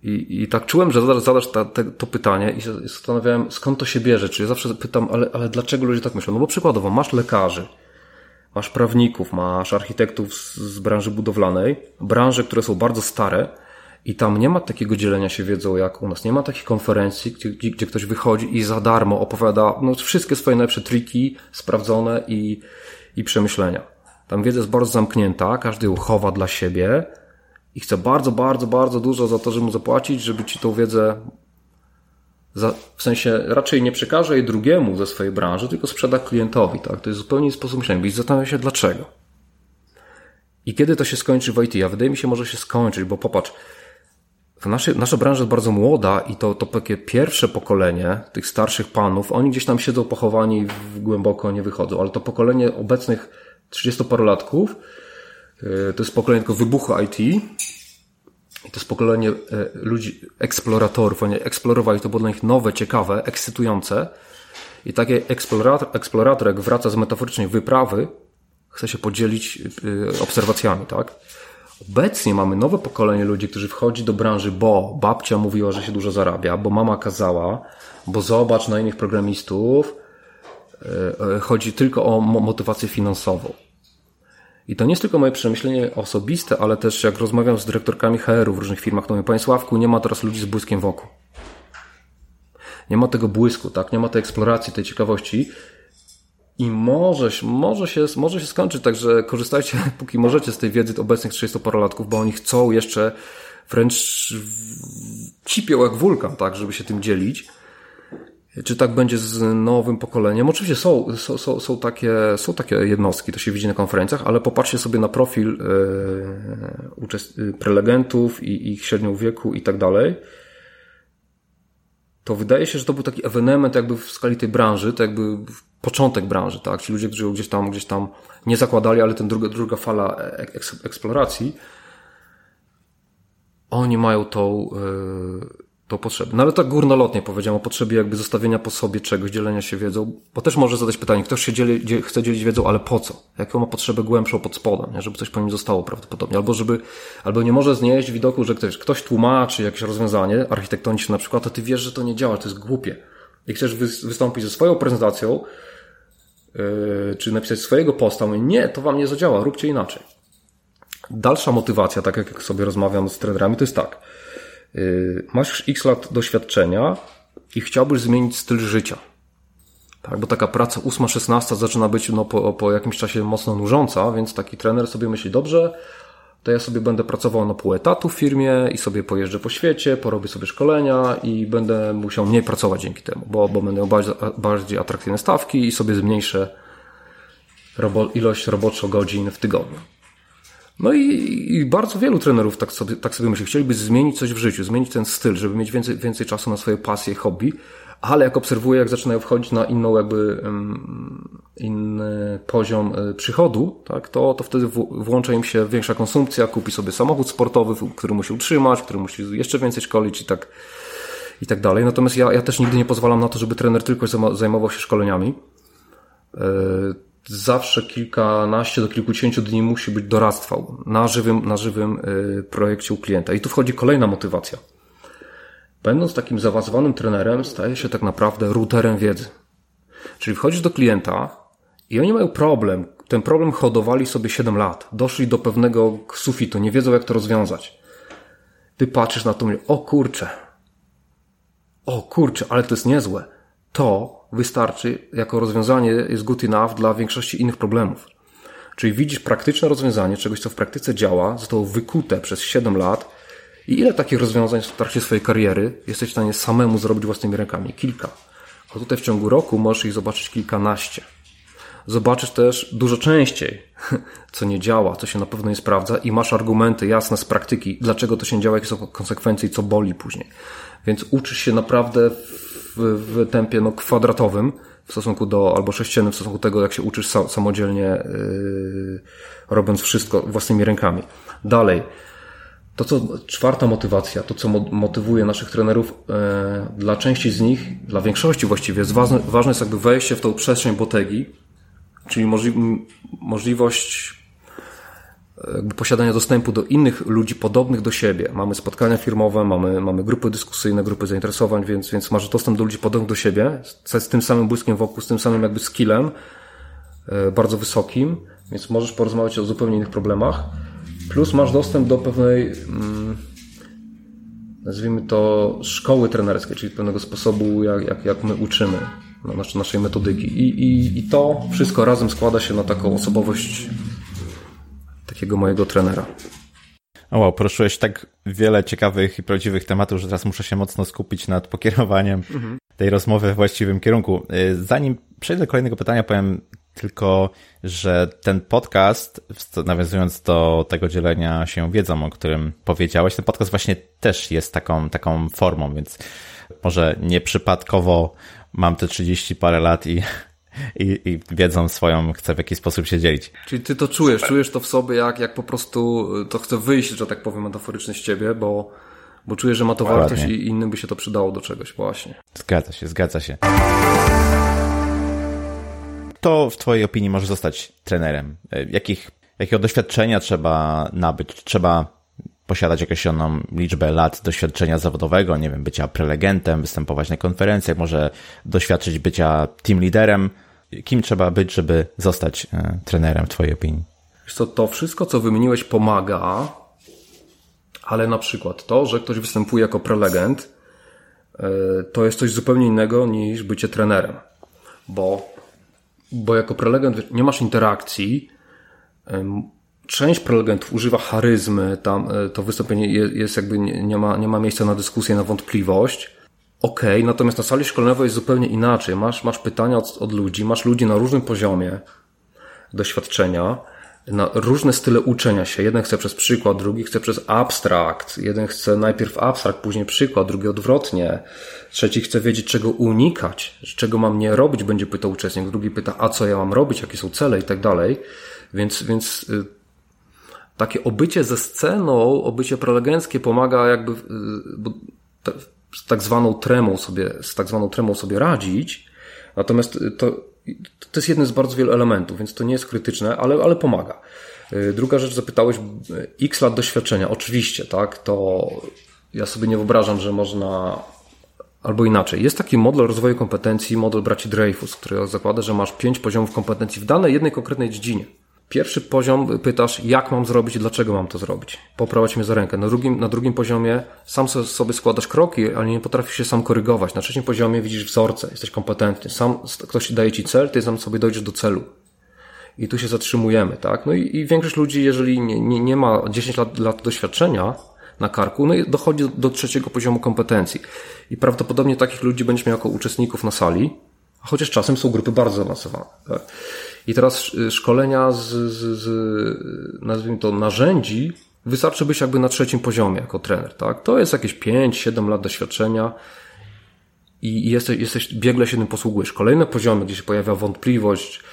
S2: I, I tak czułem, że zadasz, zadasz ta, te, to pytanie i zastanawiałem, skąd to się bierze. Czy ja zawsze pytam, ale, ale dlaczego ludzie tak myślą? No bo przykładowo, masz lekarzy, masz prawników, masz architektów z, z branży budowlanej, branże, które są bardzo stare i tam nie ma takiego dzielenia się wiedzą jak u nas. Nie ma takich konferencji, gdzie, gdzie ktoś wychodzi i za darmo opowiada no, wszystkie swoje najlepsze triki, sprawdzone i, i przemyślenia. Tam wiedza jest bardzo zamknięta, każdy ją chowa dla siebie, i chce bardzo, bardzo, bardzo dużo za to, żeby mu zapłacić, żeby ci tą wiedzę za, w sensie raczej nie przekaże jej drugiemu ze swojej branży, tylko sprzeda klientowi, tak? To jest zupełnie inny sposób myślenia. I zastanawiam się dlaczego. I kiedy to się skończy w IT? A wydaje mi się, może się skończyć, bo popatrz, naszej, nasza branża jest bardzo młoda i to, to takie pierwsze pokolenie tych starszych panów, oni gdzieś tam siedzą pochowani w głęboko, nie wychodzą, ale to pokolenie obecnych 30-parolatków, E, to jest pokolenie tylko wybuchu IT. To jest pokolenie e, ludzi, eksploratorów. Oni eksplorowali, to było dla nich nowe, ciekawe, ekscytujące. I takie eksplorator, eksplorator jak wraca z metaforycznej wyprawy, chce się podzielić e, obserwacjami, tak? Obecnie mamy nowe pokolenie ludzi, którzy wchodzi do branży, bo babcia mówiła, że się dużo zarabia, bo mama kazała, bo zobacz na innych programistów. Chodzi tylko o motywację finansową. I to nie jest tylko moje przemyślenie osobiste, ale też jak rozmawiam z dyrektorkami HR-u w różnych firmach, to mówię, Panie Sławku, nie ma teraz ludzi z błyskiem wokół. Nie ma tego błysku, tak? Nie ma tej eksploracji, tej ciekawości. I może, może, się, może się skończyć, także korzystajcie, póki możecie, z tej wiedzy obecnych 30-parolatków, bo oni chcą jeszcze wręcz cipią jak wulkan, tak, żeby się tym dzielić. Czy tak będzie z nowym pokoleniem? Oczywiście są, są, są, są, takie, są takie jednostki, to się widzi na konferencjach, ale popatrzcie sobie na profil yy, prelegentów i ich średnią wieku i tak dalej. To wydaje się, że to był taki ewenement jakby w skali tej branży, to jakby początek branży, tak? Ci ludzie, którzy gdzieś tam, gdzieś tam nie zakładali, ale ten druga, druga fala eksploracji, oni mają tą, yy, to potrzeby. No ale tak górnolotnie powiedziałem o potrzebie jakby zostawienia po sobie czegoś, dzielenia się wiedzą, bo też może zadać pytanie, ktoś się dzieli, dziel, chce dzielić wiedzą, ale po co? Jaką ma potrzebę głębszą pod spodem, nie? żeby coś po nim zostało prawdopodobnie, albo żeby, albo nie może znieść widoku, że ktoś, ktoś tłumaczy jakieś rozwiązanie architektoniczne na przykład, a ty wiesz, że to nie działa, to jest głupie. i chcesz wystąpić ze swoją prezentacją, yy, czy napisać swojego posta, mówię, nie, to wam nie zadziała, róbcie inaczej. Dalsza motywacja, tak jak sobie rozmawiam z trenerami, to jest tak. Yy, masz x lat doświadczenia i chciałbyś zmienić styl życia. Tak, bo taka praca 8-16 zaczyna być no, po, po jakimś czasie mocno nużąca, więc taki trener sobie myśli, dobrze, to ja sobie będę pracował na pół etatu w firmie i sobie pojeżdżę po świecie, porobię sobie szkolenia i będę musiał mniej pracować dzięki temu, bo, bo będę miał bardziej, bardziej atrakcyjne stawki i sobie zmniejszę robo, ilość roboczo godzin w tygodniu. No i, i, bardzo wielu trenerów tak sobie, tak sobie myśli, chcieliby zmienić coś w życiu, zmienić ten styl, żeby mieć więcej, więcej czasu na swoje pasje, hobby, ale jak obserwuję, jak zaczynają wchodzić na inną jakby inny poziom e, przychodu, tak, to, to wtedy włącza im się większa konsumpcja, kupi sobie samochód sportowy, który musi utrzymać, który musi jeszcze więcej szkolić i tak, i tak dalej. Natomiast ja, ja też nigdy nie pozwalam na to, żeby trener tylko zajmował się szkoleniami. Zawsze kilkanaście do kilkudziesięciu dni musi być doradztwał na żywym, na żywym e, projekcie u klienta. I tu wchodzi kolejna motywacja Będąc takim zaawansowanym trenerem, staje się tak naprawdę routerem wiedzy. Czyli wchodzisz do klienta i oni mają problem. Ten problem hodowali sobie 7 lat. Doszli do pewnego sufitu, nie wiedzą jak to rozwiązać. Ty patrzysz na to i mówisz, o kurczę, o kurczę, ale to jest niezłe. To wystarczy jako rozwiązanie jest good enough dla większości innych problemów. Czyli widzisz praktyczne rozwiązanie czegoś, co w praktyce działa, zostało wykute przez 7 lat i ile takich rozwiązań w trakcie swojej kariery jesteś w stanie samemu zrobić własnymi rękami? Kilka. A tutaj w ciągu roku możesz ich zobaczyć kilkanaście. Zobaczysz też dużo częściej, co nie działa, co się na pewno nie sprawdza i masz argumenty jasne z praktyki, dlaczego to się działa, jakie są konsekwencje i co boli później. Więc uczysz się naprawdę w, w tempie no, kwadratowym w stosunku do, albo sześciennym w stosunku do tego, jak się uczysz samodzielnie, yy, robiąc wszystko własnymi rękami. Dalej, to, co czwarta motywacja, to, co motywuje naszych trenerów, e, dla części z nich, dla większości właściwie, jest ważne, ważne jest jakby wejście w tą przestrzeń botegi, czyli możli, możliwość posiadania dostępu do innych ludzi podobnych do siebie. Mamy spotkania firmowe, mamy, mamy grupy dyskusyjne, grupy zainteresowań, więc, więc masz dostęp do ludzi podobnych do siebie, z, z tym samym błyskiem wokół, z tym samym jakby skillem, e, bardzo wysokim, więc możesz porozmawiać o zupełnie innych problemach. Plus masz dostęp do pewnej, mm, nazwijmy to, szkoły trenerskiej, czyli pewnego sposobu, jak, jak, jak my uczymy naszej metodyki. I, i, I to wszystko razem składa się na taką osobowość takiego mojego trenera.
S1: O wow, poruszyłeś tak wiele ciekawych i prawdziwych tematów, że teraz muszę się mocno skupić nad pokierowaniem mhm. tej rozmowy w właściwym kierunku. Y, zanim przejdę do kolejnego pytania, powiem tylko, że ten podcast, nawiązując do tego dzielenia się wiedzą, o którym powiedziałeś, ten podcast właśnie też jest taką, taką formą, więc może nieprzypadkowo mam te 30 parę lat i, i, i wiedzą swoją chcę w jakiś sposób się dzielić.
S2: Czyli ty to czujesz, czujesz to w sobie, jak, jak po prostu to chce wyjść, że tak powiem metaforycznie z ciebie, bo, bo czujesz, że ma to wartość i innym by się to przydało do czegoś właśnie.
S1: Zgadza się, zgadza się. Kto w Twojej opinii może zostać trenerem? E, jakich, jakiego doświadczenia trzeba nabyć? Trzeba posiadać jakąś inną liczbę lat doświadczenia zawodowego, nie wiem, bycia prelegentem, występować na konferencjach, może doświadczyć bycia team liderem. Kim trzeba być, żeby zostać e, trenerem w Twojej opinii?
S2: Wiesz co, to wszystko, co wymieniłeś, pomaga, ale na przykład to, że ktoś występuje jako prelegent, e, to jest coś zupełnie innego niż bycie trenerem. Bo bo jako prelegent nie masz interakcji. Część prelegentów używa charyzmy, tam e, to wystąpienie jest jakby nie ma, nie ma miejsca na dyskusję, na wątpliwość. Okay, natomiast na sali szkoleniowej jest zupełnie inaczej. Masz, masz pytania od, od ludzi, masz ludzi na różnym poziomie doświadczenia na różne style uczenia się. Jeden chce przez przykład, drugi chce przez abstrakt. Jeden chce najpierw abstrakt, później przykład, drugi odwrotnie. Trzeci chce wiedzieć, czego unikać, czego mam nie robić, będzie pytał uczestnik. Drugi pyta, a co ja mam robić, jakie są cele i tak dalej. Więc, więc y, takie obycie ze sceną, obycie prelegenckie pomaga jakby y, z tak zwaną tremą sobie, z tak zwaną tremą sobie radzić. Natomiast to to jest jeden z bardzo wielu elementów, więc to nie jest krytyczne, ale, ale pomaga. Y, druga rzecz, zapytałeś, y, x lat doświadczenia. Oczywiście, tak, to ja sobie nie wyobrażam, że można Albo inaczej, jest taki model rozwoju kompetencji, model braci Dreyfus, który zakłada, że masz pięć poziomów kompetencji w danej jednej konkretnej dziedzinie. Pierwszy poziom pytasz, jak mam zrobić i dlaczego mam to zrobić. Poprowadź mnie za rękę. Na drugim, na drugim poziomie sam sobie składasz kroki, ale nie potrafisz się sam korygować. Na trzecim poziomie widzisz wzorce, jesteś kompetentny. Sam ktoś daje ci cel, ty sam sobie dojdziesz do celu. I tu się zatrzymujemy, tak? No i, i większość ludzi, jeżeli nie, nie, nie ma 10 lat, lat doświadczenia na karku, no i dochodzi do, do trzeciego poziomu kompetencji. I prawdopodobnie takich ludzi będziesz miał jako uczestników na sali, chociaż czasem są grupy bardzo zaawansowane. Tak? I teraz szkolenia z, z, z, nazwijmy to, narzędzi wystarczy być jakby na trzecim poziomie jako trener, tak? To jest jakieś 5-7 lat doświadczenia i jesteś, jesteś, biegle się tym posługujesz. Kolejne poziomy, gdzie się pojawia wątpliwość,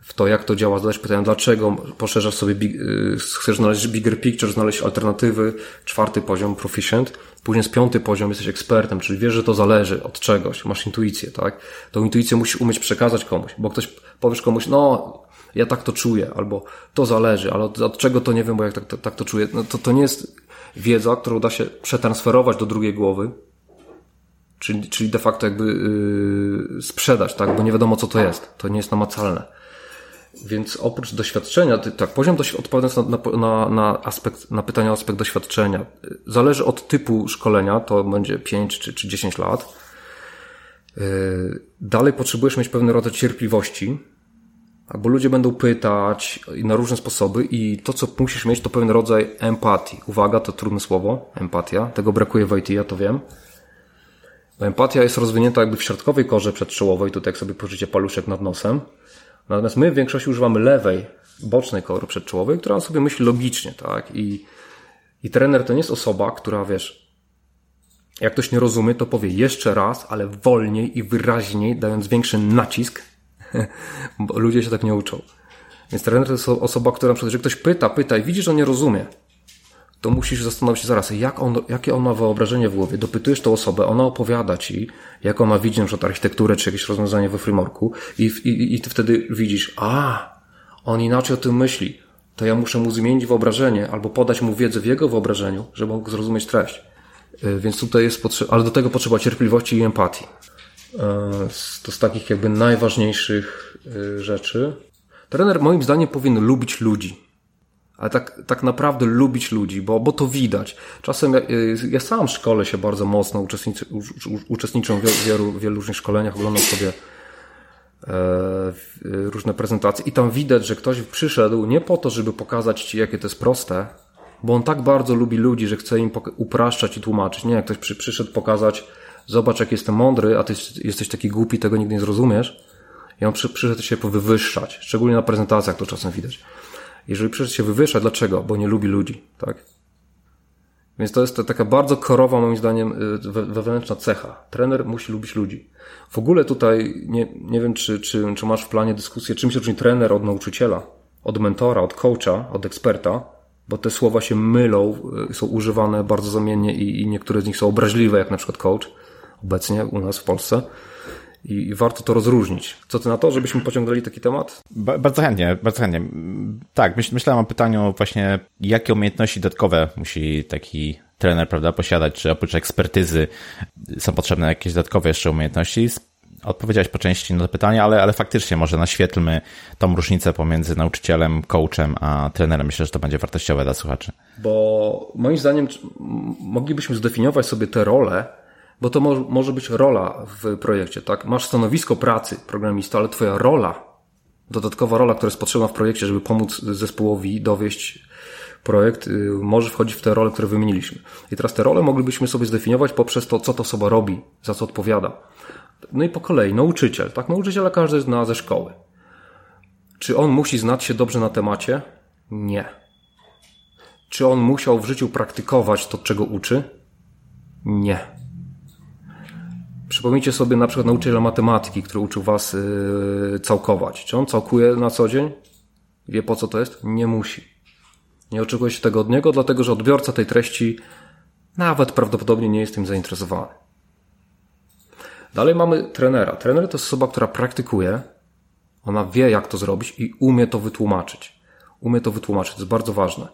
S2: w to, jak to działa, zadać pytanie, dlaczego, poszerzasz sobie, big, y, chcesz znaleźć bigger picture, znaleźć alternatywy, czwarty poziom, proficient, później jest piąty poziom, jesteś ekspertem, czyli wiesz, że to zależy od czegoś, masz intuicję, tak? Tą intuicję musisz umieć przekazać komuś, bo ktoś, powiesz komuś, no, ja tak to czuję, albo to zależy, ale od, od czego to nie wiem, bo jak tak, tak, tak to czuję, no to, to nie jest wiedza, którą da się przetransferować do drugiej głowy, czyli, czyli de facto jakby yy, sprzedać, tak? Bo nie wiadomo, co to jest. To nie jest namacalne. Więc oprócz doświadczenia, tak, poziom odpowiadając na, na, na, aspekt, na pytania o aspekt doświadczenia, zależy od typu szkolenia, to będzie 5 czy, czy 10 lat. Yy, dalej potrzebujesz mieć pewien rodzaj cierpliwości, bo ludzie będą pytać na różne sposoby i to, co musisz mieć, to pewien rodzaj empatii. Uwaga, to trudne słowo, empatia. Tego brakuje w IT, ja to wiem. Empatia jest rozwinięta jakby w środkowej korze przedczołowej, tutaj jak sobie pożycie paluszek nad nosem. Natomiast my w większości używamy lewej, bocznej kory przedczołowej, która sobie myśli logicznie, tak? I, I trener to nie jest osoba, która, wiesz, jak ktoś nie rozumie, to powie jeszcze raz, ale wolniej i wyraźniej, dając większy nacisk, bo ludzie się tak nie uczą. Więc trener to jest osoba, która, że ktoś pyta, pyta i widzi, że on nie rozumie, to musisz zastanowić się zaraz, jak on, jakie on ma wyobrażenie w głowie. Dopytujesz tą osobę, ona opowiada ci, jak ona widzi na przykład architekturę czy jakieś rozwiązanie we frameworku i, i, i ty wtedy widzisz, a, on inaczej o tym myśli. To ja muszę mu zmienić wyobrażenie albo podać mu wiedzę w jego wyobrażeniu, żeby mógł zrozumieć treść. Y, więc tutaj jest potrzeba, ale do tego potrzeba cierpliwości i empatii. Y, to z takich jakby najważniejszych y, rzeczy. Trener moim zdaniem powinien lubić ludzi ale tak, tak naprawdę lubić ludzi, bo, bo to widać. Czasem ja, ja sam szkole się bardzo mocno, uczestniczy, uczestniczę w wielu, wielu różnych szkoleniach, oglądam sobie e, różne prezentacje i tam widać, że ktoś przyszedł nie po to, żeby pokazać ci, jakie to jest proste, bo on tak bardzo lubi ludzi, że chce im upraszczać i tłumaczyć. Nie, jak ktoś przy, przyszedł pokazać, zobacz, jak jestem mądry, a ty jesteś taki głupi, tego nigdy nie zrozumiesz. I on przy, przyszedł się powywyższać. Szczególnie na prezentacjach to czasem widać. Jeżeli przyszedł się wywyższa, dlaczego? Bo nie lubi ludzi, tak? Więc to jest taka bardzo korowa, moim zdaniem, y, wewnętrzna cecha. Trener musi lubić ludzi. W ogóle tutaj nie, nie wiem, czy, czy, czy masz w planie dyskusję, czym się różni trener od nauczyciela, od mentora, od coacha, od eksperta, bo te słowa się mylą, y, są używane bardzo zamiennie i, i niektóre z nich są obraźliwe, jak na przykład coach, obecnie u nas w Polsce i warto to rozróżnić. Co ty na to, żebyśmy pociągnęli taki temat?
S1: Ba bardzo chętnie, bardzo chętnie. Tak, myśl, myślałem o pytaniu właśnie, jakie umiejętności dodatkowe musi taki trener, prawda, posiadać, czy oprócz ekspertyzy są potrzebne jakieś dodatkowe jeszcze umiejętności? Odpowiedziałeś po części na to pytanie, ale, ale faktycznie może naświetlmy tą różnicę pomiędzy nauczycielem, coachem, a trenerem. Myślę, że to będzie wartościowe dla słuchaczy.
S2: Bo moim zdaniem moglibyśmy zdefiniować sobie te role bo to mo może być rola w projekcie, tak? Masz stanowisko pracy programista, ale twoja rola, dodatkowa rola, która jest potrzebna w projekcie, żeby pomóc zespołowi dowieść projekt, y, może wchodzić w te role, które wymieniliśmy. I teraz te role moglibyśmy sobie zdefiniować poprzez to, co to osoba robi, za co odpowiada. No i po kolei, nauczyciel, tak? Nauczyciela każdy zna ze szkoły. Czy on musi znać się dobrze na temacie? Nie. Czy on musiał w życiu praktykować to, czego uczy? Nie. Przypomnijcie sobie na przykład nauczyciela matematyki, który uczył was yy, całkować. Czy on całkuje na co dzień? Wie po co to jest? Nie musi. Nie oczekuje się tego od niego, dlatego że odbiorca tej treści nawet prawdopodobnie nie jest tym zainteresowany. Dalej mamy trenera. Trener to jest osoba, która praktykuje, ona wie jak to zrobić i umie to wytłumaczyć. Umie to wytłumaczyć, to jest bardzo ważne.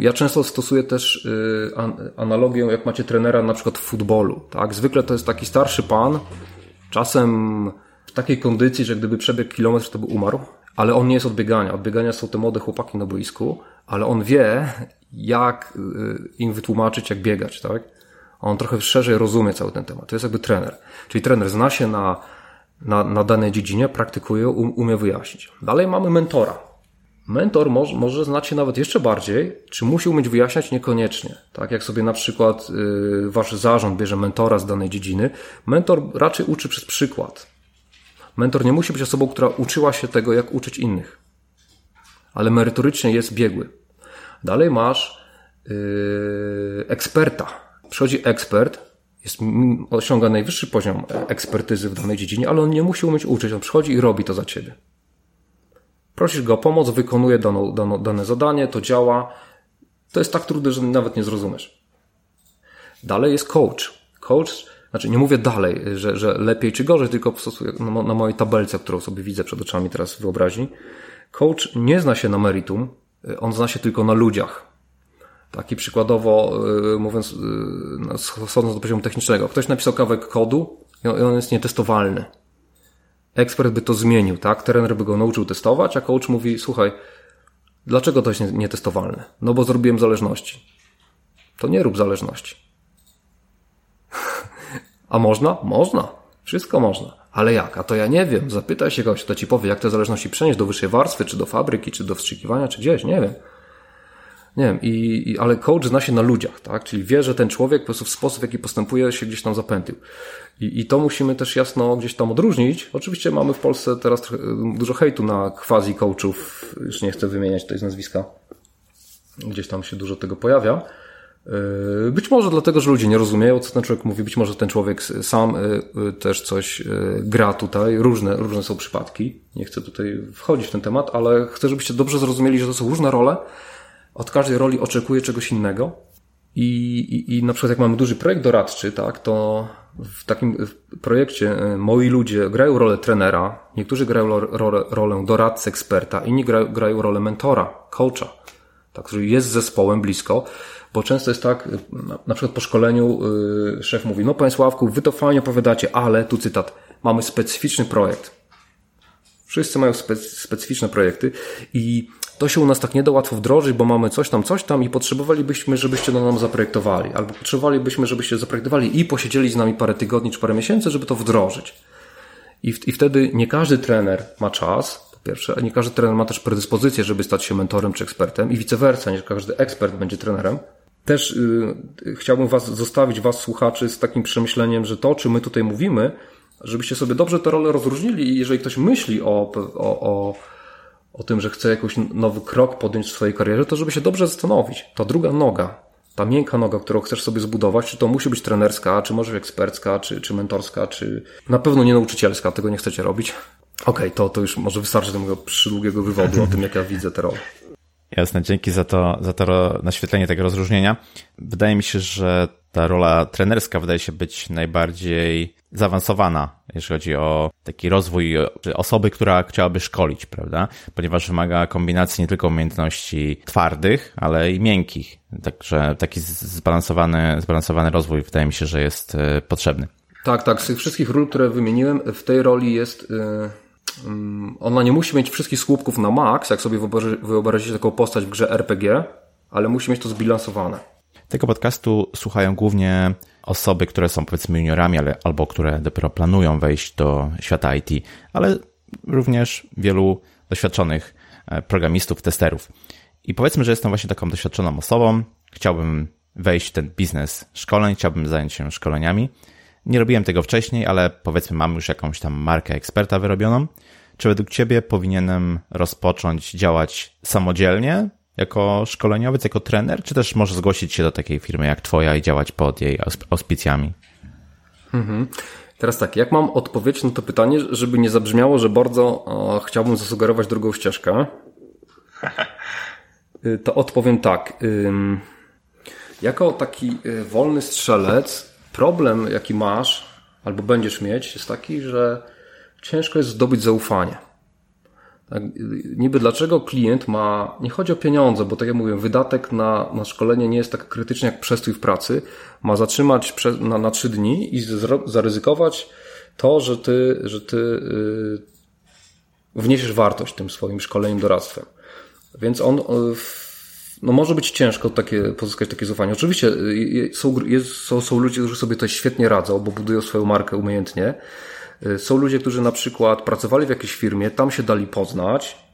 S2: Ja często stosuję też analogię, jak macie trenera na przykład w futbolu. Tak? Zwykle to jest taki starszy pan, czasem w takiej kondycji, że gdyby przebiegł kilometr, to by umarł, ale on nie jest od biegania. Od biegania są te młode chłopaki na boisku, ale on wie, jak im wytłumaczyć, jak biegać. Tak? On trochę szerzej rozumie cały ten temat. To jest jakby trener. Czyli trener zna się na, na, na danej dziedzinie, praktykuje, um, umie wyjaśnić. Dalej mamy mentora. Mentor może, może znać się nawet jeszcze bardziej, czy musi umieć wyjaśniać niekoniecznie. Tak jak sobie na przykład yy, wasz zarząd bierze mentora z danej dziedziny, mentor raczej uczy przez przykład. Mentor nie musi być osobą, która uczyła się tego, jak uczyć innych, ale merytorycznie jest biegły. Dalej masz yy, eksperta. Przychodzi ekspert, jest, osiąga najwyższy poziom ekspertyzy w danej dziedzinie, ale on nie musi umieć uczyć, on przychodzi i robi to za ciebie. Prosisz go o pomoc, wykonuje daną, dano, dane zadanie, to działa. To jest tak trudne, że nawet nie zrozumiesz. Dalej jest coach. Coach, znaczy nie mówię dalej, że, że lepiej czy gorzej, tylko prostu na, na mojej tabelce, którą sobie widzę przed oczami teraz wyobraźni. Coach nie zna się na meritum, on zna się tylko na ludziach. Taki przykładowo, y, mówiąc, y, no, schodząc do poziomu technicznego. Ktoś napisał kawałek kodu i on jest nietestowalny ekspert by to zmienił, tak? Trener by go nauczył testować, a coach mówi, słuchaj, dlaczego to jest nietestowalne? No bo zrobiłem zależności. To nie rób zależności. a można? Można. Wszystko można. Ale jak? A to ja nie wiem. Zapytaj się kogoś, kto ci powie, jak te zależności przenieść do wyższej warstwy, czy do fabryki, czy do wstrzykiwania, czy gdzieś. Nie wiem. Nie wiem, i, i, ale coach zna się na ludziach, tak? Czyli wie, że ten człowiek po prostu w sposób, w jaki postępuje, się gdzieś tam zapętył. I, I to musimy też jasno gdzieś tam odróżnić. Oczywiście mamy w Polsce teraz dużo hejtu na quasi coachów, już nie chcę wymieniać tutaj z nazwiska. Gdzieś tam się dużo tego pojawia. Yy, być może dlatego, że ludzie nie rozumieją, co ten człowiek mówi. Być może ten człowiek sam yy, też coś yy, gra tutaj. Różne, różne są przypadki. Nie chcę tutaj wchodzić w ten temat, ale chcę, żebyście dobrze zrozumieli, że to są różne role. Od każdej roli oczekuję czegoś innego. I, i, i na przykład jak mamy duży projekt doradczy, tak, to w takim projekcie e, moi ludzie grają rolę trenera, niektórzy grają rolę, rolę doradcy, eksperta, inni grają, grają rolę mentora, coacha, tak, który jest zespołem blisko, bo często jest tak, na przykład po szkoleniu yy, szef mówi, no panie Sławku, wy to fajnie opowiadacie, ale, tu cytat, mamy specyficzny projekt. Wszyscy mają specyficzne projekty i to się u nas tak nie da łatwo wdrożyć, bo mamy coś tam, coś tam i potrzebowalibyśmy, żebyście to nam zaprojektowali. Albo potrzebowalibyśmy, żebyście zaprojektowali i posiedzieli z nami parę tygodni czy parę miesięcy, żeby to wdrożyć. I, w, I wtedy nie każdy trener ma czas, po pierwsze, a nie każdy trener ma też predyspozycję, żeby stać się mentorem czy ekspertem i vice versa, nie każdy ekspert będzie trenerem. Też yy, chciałbym was zostawić, was słuchaczy, z takim przemyśleniem, że to, o czym my tutaj mówimy, żebyście sobie dobrze te role rozróżnili i jeżeli ktoś myśli o, o, o o tym, że chce jakiś nowy krok podjąć w swojej karierze, to żeby się dobrze zastanowić. Ta druga noga, ta miękka noga, którą chcesz sobie zbudować, czy to musi być trenerska, czy może ekspercka, czy, czy mentorska, czy na pewno nie nauczycielska, tego nie chcecie robić. Okej, okay, to, to już może wystarczy do mojego przydługiego wywodu o tym, jak ja widzę te role.
S1: Jasne, dzięki za to, za to naświetlenie tego rozróżnienia. Wydaje mi się, że ta rola trenerska wydaje się być najbardziej zaawansowana, jeśli chodzi o taki rozwój osoby, która chciałaby szkolić, prawda? Ponieważ wymaga kombinacji nie tylko umiejętności twardych, ale i miękkich. Także taki zbalansowany, zbalansowany rozwój wydaje mi się, że jest e, potrzebny.
S2: Tak, tak. Z tych wszystkich ról, które wymieniłem, w tej roli jest. Yy, ona nie musi mieć wszystkich słupków na maks, jak sobie wyobrazicie taką postać w grze RPG, ale musi mieć to zbilansowane.
S1: Tego podcastu słuchają głównie osoby, które są powiedzmy juniorami, ale, albo które dopiero planują wejść do świata IT, ale również wielu doświadczonych e, programistów, testerów. I powiedzmy, że jestem właśnie taką doświadczoną osobą, chciałbym wejść w ten biznes szkoleń, chciałbym zająć się szkoleniami. Nie robiłem tego wcześniej, ale powiedzmy mam już jakąś tam markę eksperta wyrobioną. Czy według Ciebie powinienem rozpocząć działać samodzielnie, jako szkoleniowiec, jako trener, czy też możesz zgłosić się do takiej firmy jak Twoja i działać pod jej auspicjami?
S2: Mhm. Teraz tak, jak mam odpowiedzieć na to pytanie, żeby nie zabrzmiało, że bardzo o, chciałbym zasugerować drugą ścieżkę, y, to odpowiem tak. Jako taki y, wolny strzelec, problem jaki masz albo będziesz mieć jest taki, że ciężko jest zdobyć zaufanie. Tak, niby dlaczego klient ma, nie chodzi o pieniądze, bo tak jak mówię, wydatek na, na szkolenie nie jest tak krytyczny jak przestój w pracy, ma zatrzymać prze, na, na trzy dni i zaryzykować to, że ty, że ty yy, wniesiesz wartość tym swoim szkoleniem, doradztwem. Więc on, yy, no może być ciężko takie, pozyskać takie zaufanie. Oczywiście yy, są, jest, są, są ludzie, którzy sobie to świetnie radzą, bo budują swoją markę umiejętnie, Y, są ludzie, którzy na przykład pracowali w jakiejś firmie, tam się dali poznać,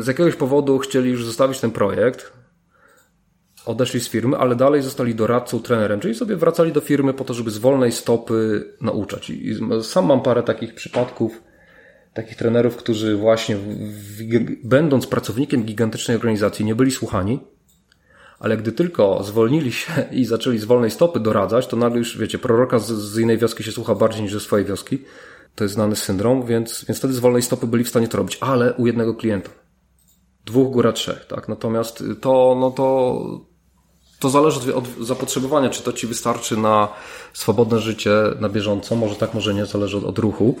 S2: z jakiegoś powodu chcieli już zostawić ten projekt, odeszli z firmy, ale dalej zostali doradcą, trenerem, czyli sobie wracali do firmy po to, żeby z wolnej stopy nauczać. I sam mam parę takich przypadków, takich trenerów, którzy właśnie będąc pracownikiem gigantycznej organizacji nie byli słuchani, ale gdy tylko zwolnili się i zaczęli z wolnej stopy doradzać, to nagle już, wiecie, proroka z, z innej wioski się słucha bardziej niż ze swojej wioski. To jest znany syndrom, więc, więc wtedy z wolnej stopy byli w stanie to robić, ale u jednego klienta. Dwóch, góra trzech, tak? Natomiast to, no to, to zależy od, zapotrzebowania, czy to ci wystarczy na swobodne życie na bieżąco, może tak, może nie, zależy od, od ruchu.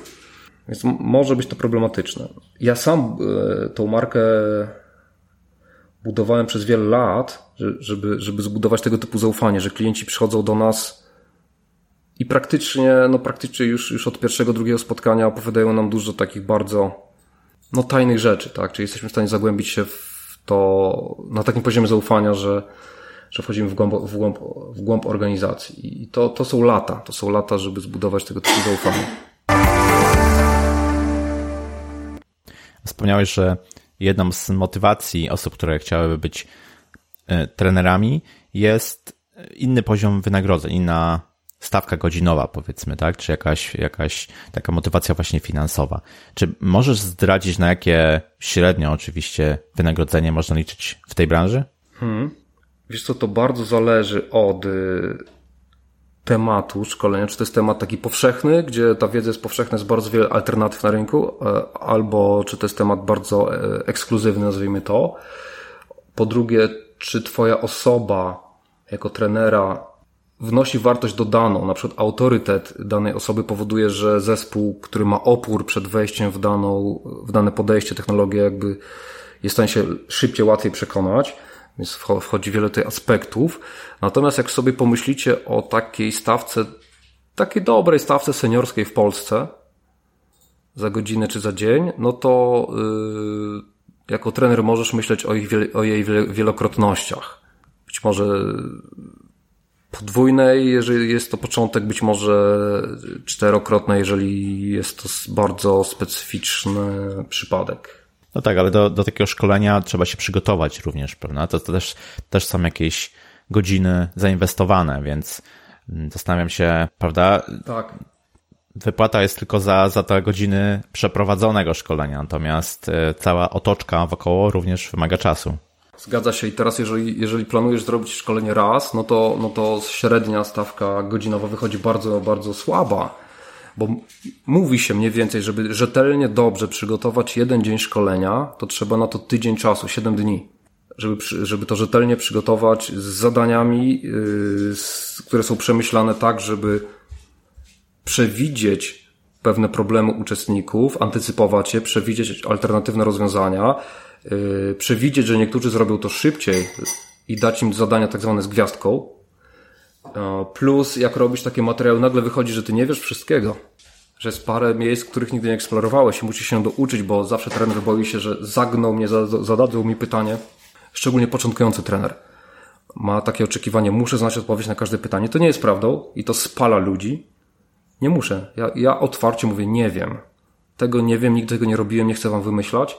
S2: Więc może być to problematyczne. Ja sam y, tą markę budowałem przez wiele lat, żeby, żeby zbudować tego typu zaufanie, że klienci przychodzą do nas i praktycznie, no praktycznie już, już od pierwszego, drugiego spotkania opowiadają nam dużo takich bardzo no, tajnych rzeczy, tak? Czyli jesteśmy w stanie zagłębić się w to na takim poziomie zaufania, że, że wchodzimy w głąb, w głąb, w głąb organizacji. I to, to są lata, to są lata, żeby zbudować tego typu zaufanie.
S1: Wspomniałeś, że jedną z motywacji osób, które chciałyby być trenerami jest inny poziom wynagrodzeń, inna stawka godzinowa, powiedzmy, tak? Czy jakaś, jakaś taka motywacja właśnie finansowa. Czy możesz zdradzić, na jakie średnio oczywiście wynagrodzenie można liczyć w tej branży? Hmm.
S2: Wiesz co, to bardzo zależy od y, tematu szkolenia, czy to jest temat taki powszechny, gdzie ta wiedza jest powszechna, jest bardzo wiele alternatyw na rynku, e, albo czy to jest temat bardzo e, ekskluzywny, nazwijmy to. Po drugie, czy Twoja osoba jako trenera wnosi wartość dodaną, na przykład autorytet danej osoby powoduje, że zespół, który ma opór przed wejściem w, daną, w dane podejście, technologię, jakby jest w stanie się szybciej, łatwiej przekonać więc wchodzi wiele tych aspektów. Natomiast jak sobie pomyślicie o takiej stawce, takiej dobrej stawce seniorskiej w Polsce, za godzinę czy za dzień, no to yy, jako trener możesz myśleć o, ich, o jej wielokrotnościach. Być może podwójnej, jeżeli jest to początek, być może czterokrotnej, jeżeli jest to bardzo specyficzny przypadek.
S1: No tak, ale do, do takiego szkolenia trzeba się przygotować również, prawda? To, to też, też są jakieś godziny zainwestowane, więc zastanawiam się, prawda?
S2: Tak.
S1: Wypłata jest tylko za, za te godziny przeprowadzonego szkolenia, natomiast e, cała otoczka wokoło również wymaga czasu.
S2: Zgadza się i teraz jeżeli, jeżeli planujesz zrobić szkolenie raz, no to, no to średnia stawka godzinowa wychodzi bardzo, bardzo słaba bo mówi się mniej więcej, żeby rzetelnie, dobrze przygotować jeden dzień szkolenia, to trzeba na to tydzień czasu, 7 dni. Żeby, żeby to rzetelnie przygotować z zadaniami, yy, które są przemyślane tak, żeby przewidzieć pewne problemy uczestników, antycypować je, przewidzieć alternatywne rozwiązania, yy, przewidzieć, że niektórzy zrobią to szybciej i dać im zadania tak zwane z gwiazdką, Plus, jak robisz takie materiały, nagle wychodzi, że ty nie wiesz wszystkiego. Że jest parę miejsc, których nigdy nie eksplorowałeś i musisz się douczyć, bo zawsze trener boi się, że zagną mnie, zadadzą mi pytanie. Szczególnie początkujący trener ma takie oczekiwanie, muszę znać odpowiedź na każde pytanie. To nie jest prawdą i to spala ludzi. Nie muszę. Ja, ja otwarcie mówię, nie wiem. Tego nie wiem, nigdy tego nie robiłem, nie chcę wam wymyślać.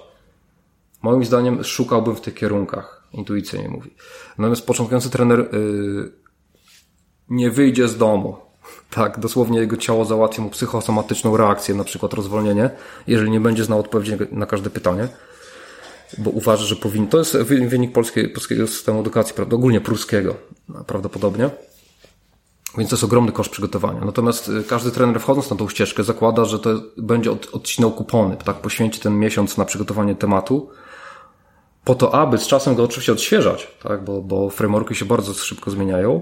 S2: Moim zdaniem szukałbym w tych kierunkach. Intuicyjnie mówi. Natomiast początkujący trener yy, nie wyjdzie z domu. Tak, dosłownie jego ciało załatwi mu psychosomatyczną reakcję, na przykład rozwolnienie, jeżeli nie będzie znał odpowiedzi na każde pytanie, bo uważa, że powinien. To jest wynik polskiej, polskiego systemu edukacji, prawda, ogólnie pruskiego prawdopodobnie. Więc to jest ogromny koszt przygotowania. Natomiast y, każdy trener wchodząc na tą ścieżkę zakłada, że to będzie od, odcinał kupony, tak, poświęci ten miesiąc na przygotowanie tematu, po to, aby z czasem go oczywiście odświeżać, tak, bo, bo frameworki się bardzo szybko zmieniają,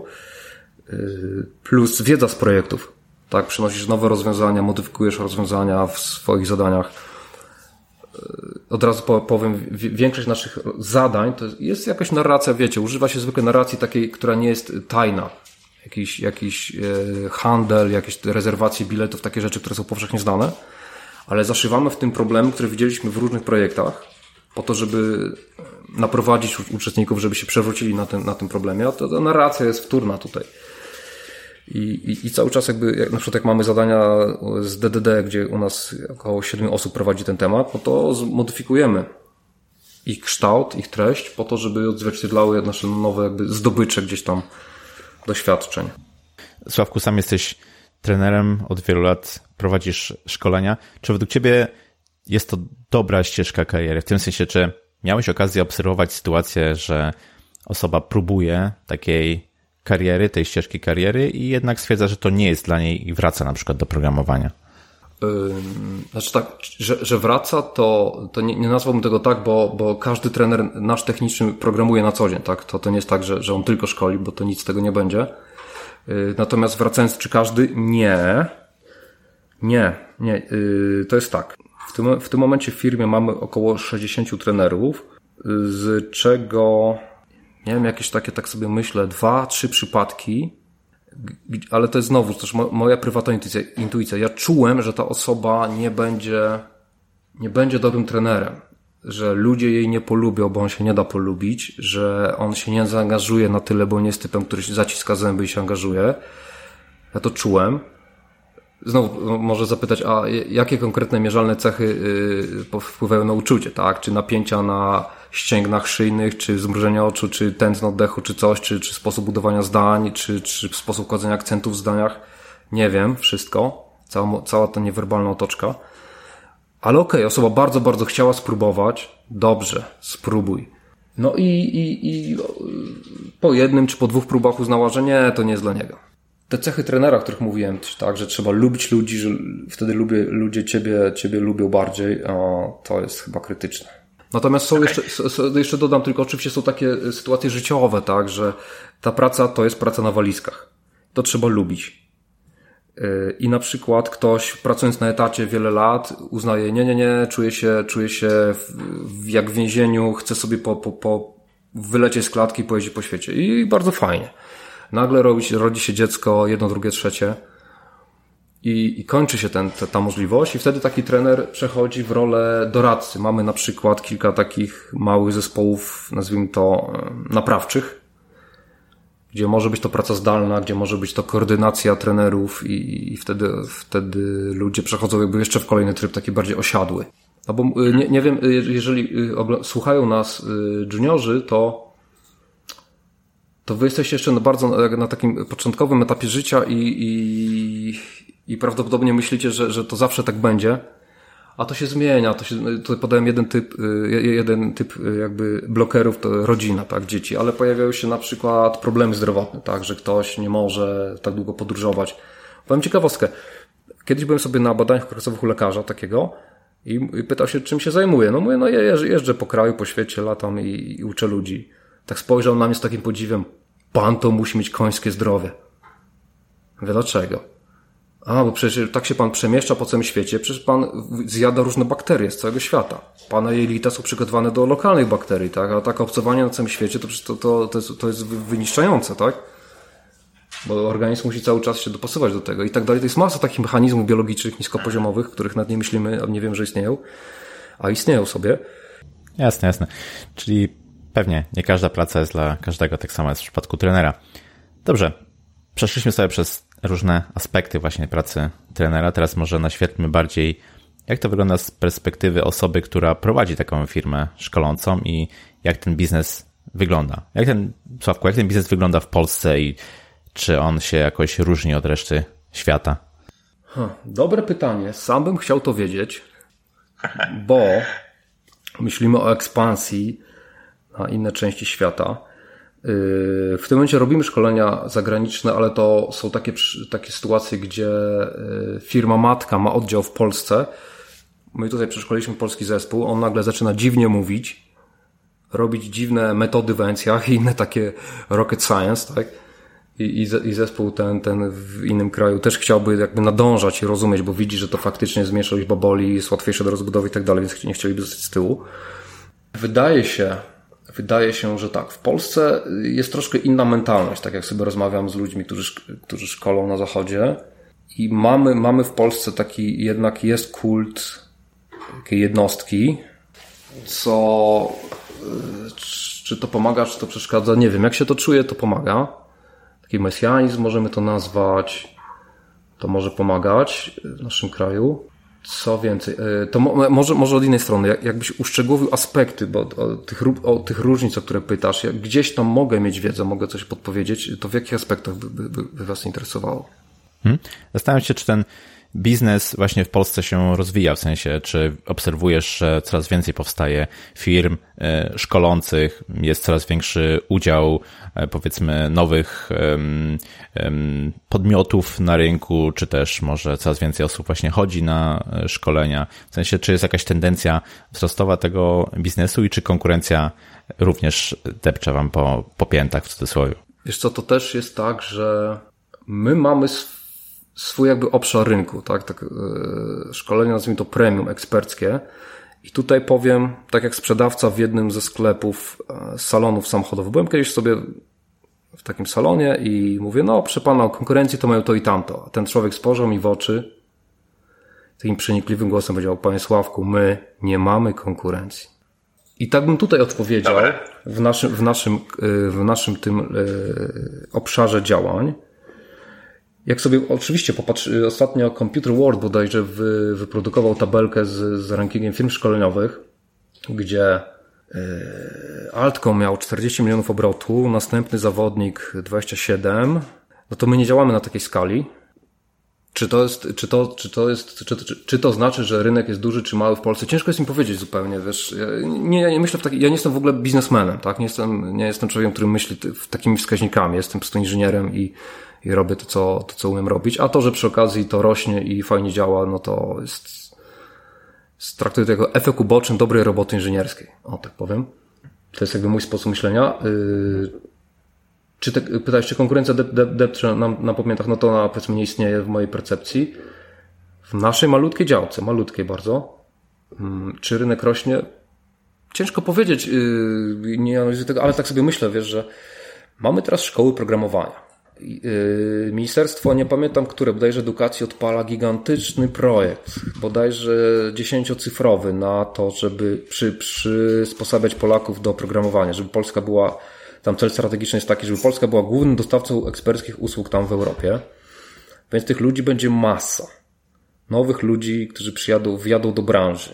S2: Y, plus wiedza z projektów. Tak, przynosisz nowe rozwiązania, modyfikujesz rozwiązania w swoich zadaniach. od razu powiem, większość naszych zadań to jest jakaś narracja, wiecie, używa się zwykle narracji takiej, która nie jest tajna. Jakiś, jakiś e, handel, jakieś rezerwacje biletów, takie rzeczy, które są powszechnie znane, ale zaszywamy w tym problemy, które widzieliśmy w różnych projektach, po to, żeby naprowadzić uczestników, żeby się przewrócili na tym, na tym problemie, a ta narracja jest wtórna tutaj. I, i, I, cały czas jakby, jak, na przykład jak mamy zadania z DDD, gdzie u nas około 7 osób prowadzi ten temat, no to zmodyfikujemy ich kształt, ich treść po to, żeby odzwierciedlały nasze nowe jakby zdobycze gdzieś tam doświadczeń.
S1: Sławku, sam jesteś trenerem, od wielu lat prowadzisz szkolenia. Czy według Ciebie jest to dobra ścieżka kariery? W tym sensie, czy miałeś okazję obserwować sytuację, że osoba próbuje takiej kariery, tej ścieżki kariery i jednak stwierdza, że to nie jest dla niej i wraca na przykład do programowania.
S2: Znaczy tak, że, że wraca, to, to nie, nie nazwałbym tego tak, bo, bo każdy trener nasz techniczny programuje na co dzień, tak? To, to nie jest tak, że, że on tylko szkoli, bo to nic z tego nie będzie. Y, natomiast wracając, czy każdy? Nie. Nie, nie. Y, to jest tak. W tym, w tym momencie w firmie mamy około 60 trenerów, z czego nie wiem, jakieś takie, tak sobie myślę, dwa, trzy przypadki, ale to jest znowu też moja prywatna intuicja, intuicja. Ja czułem, że ta osoba nie będzie, nie będzie dobrym trenerem, że ludzie jej nie polubią, bo on się nie da polubić, że on się nie zaangażuje na tyle, bo nie jest typem, który się zaciska zęby i się angażuje. Ja to czułem. Znowu no, może zapytać, a jakie konkretne mierzalne cechy y, wpływają na uczucie, tak? Czy napięcia na ścięgnach szyjnych, czy zmrużenia oczu, czy tętno oddechu, czy coś, czy, czy sposób budowania zdań, czy, czy sposób kładzenia akcentów w zdaniach. Nie wiem, wszystko. Cała, cała ta niewerbalna otoczka. Ale okej, okay, osoba bardzo, bardzo chciała spróbować. Dobrze, spróbuj. No i, i, i po jednym czy po dwóch próbach uznała, że nie, to nie jest dla niego. Te cechy trenera, o których mówiłem, tak, że trzeba lubić ludzi, że wtedy lubię, ludzie ciebie, ciebie lubią bardziej, to jest chyba krytyczne. Natomiast są okay. jeszcze, jeszcze dodam tylko, oczywiście są takie sytuacje życiowe, tak, że ta praca to jest praca na walizkach. To trzeba lubić. Y, I na przykład ktoś pracując na etacie wiele lat uznaje, nie, nie, nie, czuje się, czuje się w, jak w więzieniu, chce sobie po, po, po wylecieć z klatki i pojeździć po świecie. I bardzo fajnie. Nagle rodzi, rodzi się dziecko, jedno, drugie, trzecie i, i kończy się ten, ta, ta możliwość i wtedy taki trener przechodzi w rolę doradcy. Mamy na przykład kilka takich małych zespołów, nazwijmy to naprawczych, gdzie może być to praca zdalna, gdzie może być to koordynacja trenerów i, i wtedy, wtedy ludzie przechodzą jakby jeszcze w kolejny tryb taki bardziej osiadły. No bo y, nie, nie wiem, y, jeżeli y, słuchają nas juniorzy, to to wy jesteście jeszcze na bardzo na takim początkowym etapie życia i, i, i prawdopodobnie myślicie, że, że to zawsze tak będzie, a to się zmienia. To się, tutaj podałem jeden typ, y, jeden typ y, jakby blokerów, to rodzina, tak, dzieci, ale pojawiają się na przykład problemy zdrowotne, tak, że ktoś nie może tak długo podróżować. Powiem ciekawostkę. Kiedyś byłem sobie na badaniach okresowych u lekarza takiego i, pytał się, czym się zajmuje. No mówię, no jeżdżę, jeżdżę po kraju, po świecie, latam i, i uczę ludzi. Tak spojrzał na mnie z takim podziwem. Pan to musi mieć końskie zdrowie. Mówię, dlaczego? A, bo przecież tak się pan przemieszcza po całym świecie, przecież pan zjada różne bakterie z całego świata. Pana jelita są przygotowane do lokalnych bakterii, tak? A takie obcowanie na całym świecie to to, to, to, jest, to jest wyniszczające, tak? Bo organizm musi cały czas się dopasować do tego i tak dalej. To jest masa takich mechanizmów biologicznych, niskopoziomowych, których nad nie myślimy, a nie wiem, że istnieją, a istnieją sobie.
S1: Jasne, jasne. Czyli pewnie nie każda praca jest dla każdego, tak samo jest w przypadku trenera. Dobrze, przeszliśmy sobie przez różne aspekty właśnie pracy trenera. Teraz może naświetlmy bardziej, jak to wygląda z perspektywy osoby, która prowadzi taką firmę szkolącą i jak ten biznes wygląda. Jak ten, Sławku, jak ten biznes wygląda w Polsce i czy on się jakoś różni od reszty świata?
S2: dobre pytanie. Sam bym chciał to wiedzieć, bo myślimy o ekspansji na inne części świata. Yy, w tym momencie robimy szkolenia zagraniczne, ale to są takie, takie sytuacje, gdzie yy, firma matka ma oddział w Polsce. My tutaj przeszkoliliśmy polski zespół, on nagle zaczyna dziwnie mówić, robić dziwne metody w ENCjach i inne takie rocket science, tak? i, i zespół ten, ten w innym kraju też chciałby jakby nadążać i rozumieć, bo widzi, że to faktycznie jest mniejsza liczba boli, jest łatwiejsze do rozbudowy i tak dalej, więc nie chcieliby zostać z tyłu. Wydaje się, wydaje się, że tak. W Polsce jest troszkę inna mentalność, tak jak sobie rozmawiam z ludźmi, którzy, którzy szkolą na zachodzie. I mamy, mamy w Polsce taki, jednak jest kult takiej jednostki, co czy to pomaga, czy to przeszkadza, nie wiem. Jak się to czuje, to pomaga. Taki mesjanizm możemy to nazwać. To może pomagać w naszym kraju. Co więcej, e, to może, może od innej strony, jakbyś uszczegółowił aspekty bo, o, tych, o tych różnic, o które pytasz, jak gdzieś tam mogę mieć wiedzę, mogę coś podpowiedzieć, to w jakich aspektach by, by, by Was interesowało?
S1: Hmm? Zastanawiam się, czy ten biznes właśnie w Polsce się rozwija, w sensie, czy obserwujesz, że coraz więcej powstaje firm e, szkolących, jest coraz większy udział, e, powiedzmy, nowych podmiotów na rynku, czy też może coraz więcej osób właśnie chodzi na e, szkolenia, w sensie, czy jest jakaś tendencja wzrostowa tego biznesu i czy konkurencja również depcze wam po, po piętach w cudzysłowie?
S2: Wiesz co, to też jest tak, że my mamy swój jakby obszar rynku, tak? tak yy, szkolenia nazwijmy to premium, eksperckie. I tutaj powiem, tak jak sprzedawca w jednym ze sklepów e, salonów samochodowych. Byłem kiedyś sobie w takim salonie i mówię, no proszę pana, o konkurencji to mają to i tamto. A ten człowiek spojrzał mi w oczy, takim przenikliwym głosem powiedział, panie Sławku, my nie mamy konkurencji. I tak bym tutaj odpowiedział w naszym, w naszym, w naszym tym obszarze działań. Jak sobie oczywiście popatrz, ostatnio Computer World bodajże wy, wyprodukował tabelkę z, z rankingiem firm szkoleniowych, gdzie yy, Altcom miał 40 milionów obrotu, następny zawodnik 27. No to my nie działamy na takiej skali. Czy to jest, czy to, czy to jest, czy, czy, czy to znaczy, że rynek jest duży czy mały w Polsce? Ciężko jest mi powiedzieć zupełnie, wiesz. Ja nie, nie myślę w taki, ja nie jestem w ogóle biznesmenem, tak? Nie jestem, nie jestem człowiekiem, który myśli takimi wskaźnikami. Jestem po prostu inżynierem i, i robię to co, to, co umiem robić. A to, że przy okazji to rośnie i fajnie działa, no to jest, traktuję to jako efekt uboczny dobrej roboty inżynierskiej. O, tak powiem. To jest jakby mój sposób myślenia. Yy, czy te, pytałeś, czy konkurencja depcze na, na podmiotach, no to ona powiedzmy nie istnieje w mojej percepcji. W naszej malutkiej działce, malutkiej bardzo, hmm, czy rynek rośnie? Ciężko powiedzieć, yy, nie analizuję tego, ale tak sobie myślę, wiesz, że mamy teraz szkoły programowania ministerstwo, nie pamiętam które, bodajże edukacji odpala gigantyczny projekt, bodajże dziesięciocyfrowy na to, żeby przy, przysposabiać Polaków do programowania, żeby Polska była, tam cel strategiczny jest taki, żeby Polska była głównym dostawcą eksperckich usług tam w Europie. Więc tych ludzi będzie masa. Nowych ludzi, którzy przyjadą, wjadą do branży.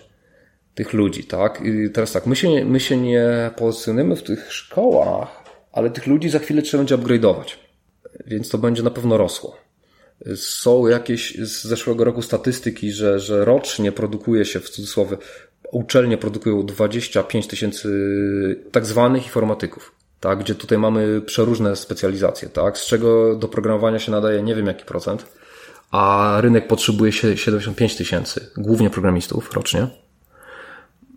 S2: Tych ludzi, tak? I teraz tak, my się, my się nie pozycjonujemy w tych szkołach, ale tych ludzi za chwilę trzeba będzie upgrade'ować więc to będzie na pewno rosło. Są jakieś z zeszłego roku statystyki, że, że rocznie produkuje się, w cudzysłowie, uczelnie produkują 25 tysięcy tak zwanych informatyków. Tak, gdzie tutaj mamy przeróżne specjalizacje, tak, z czego do programowania się nadaje nie wiem jaki procent, a rynek potrzebuje 75 tysięcy, głównie programistów rocznie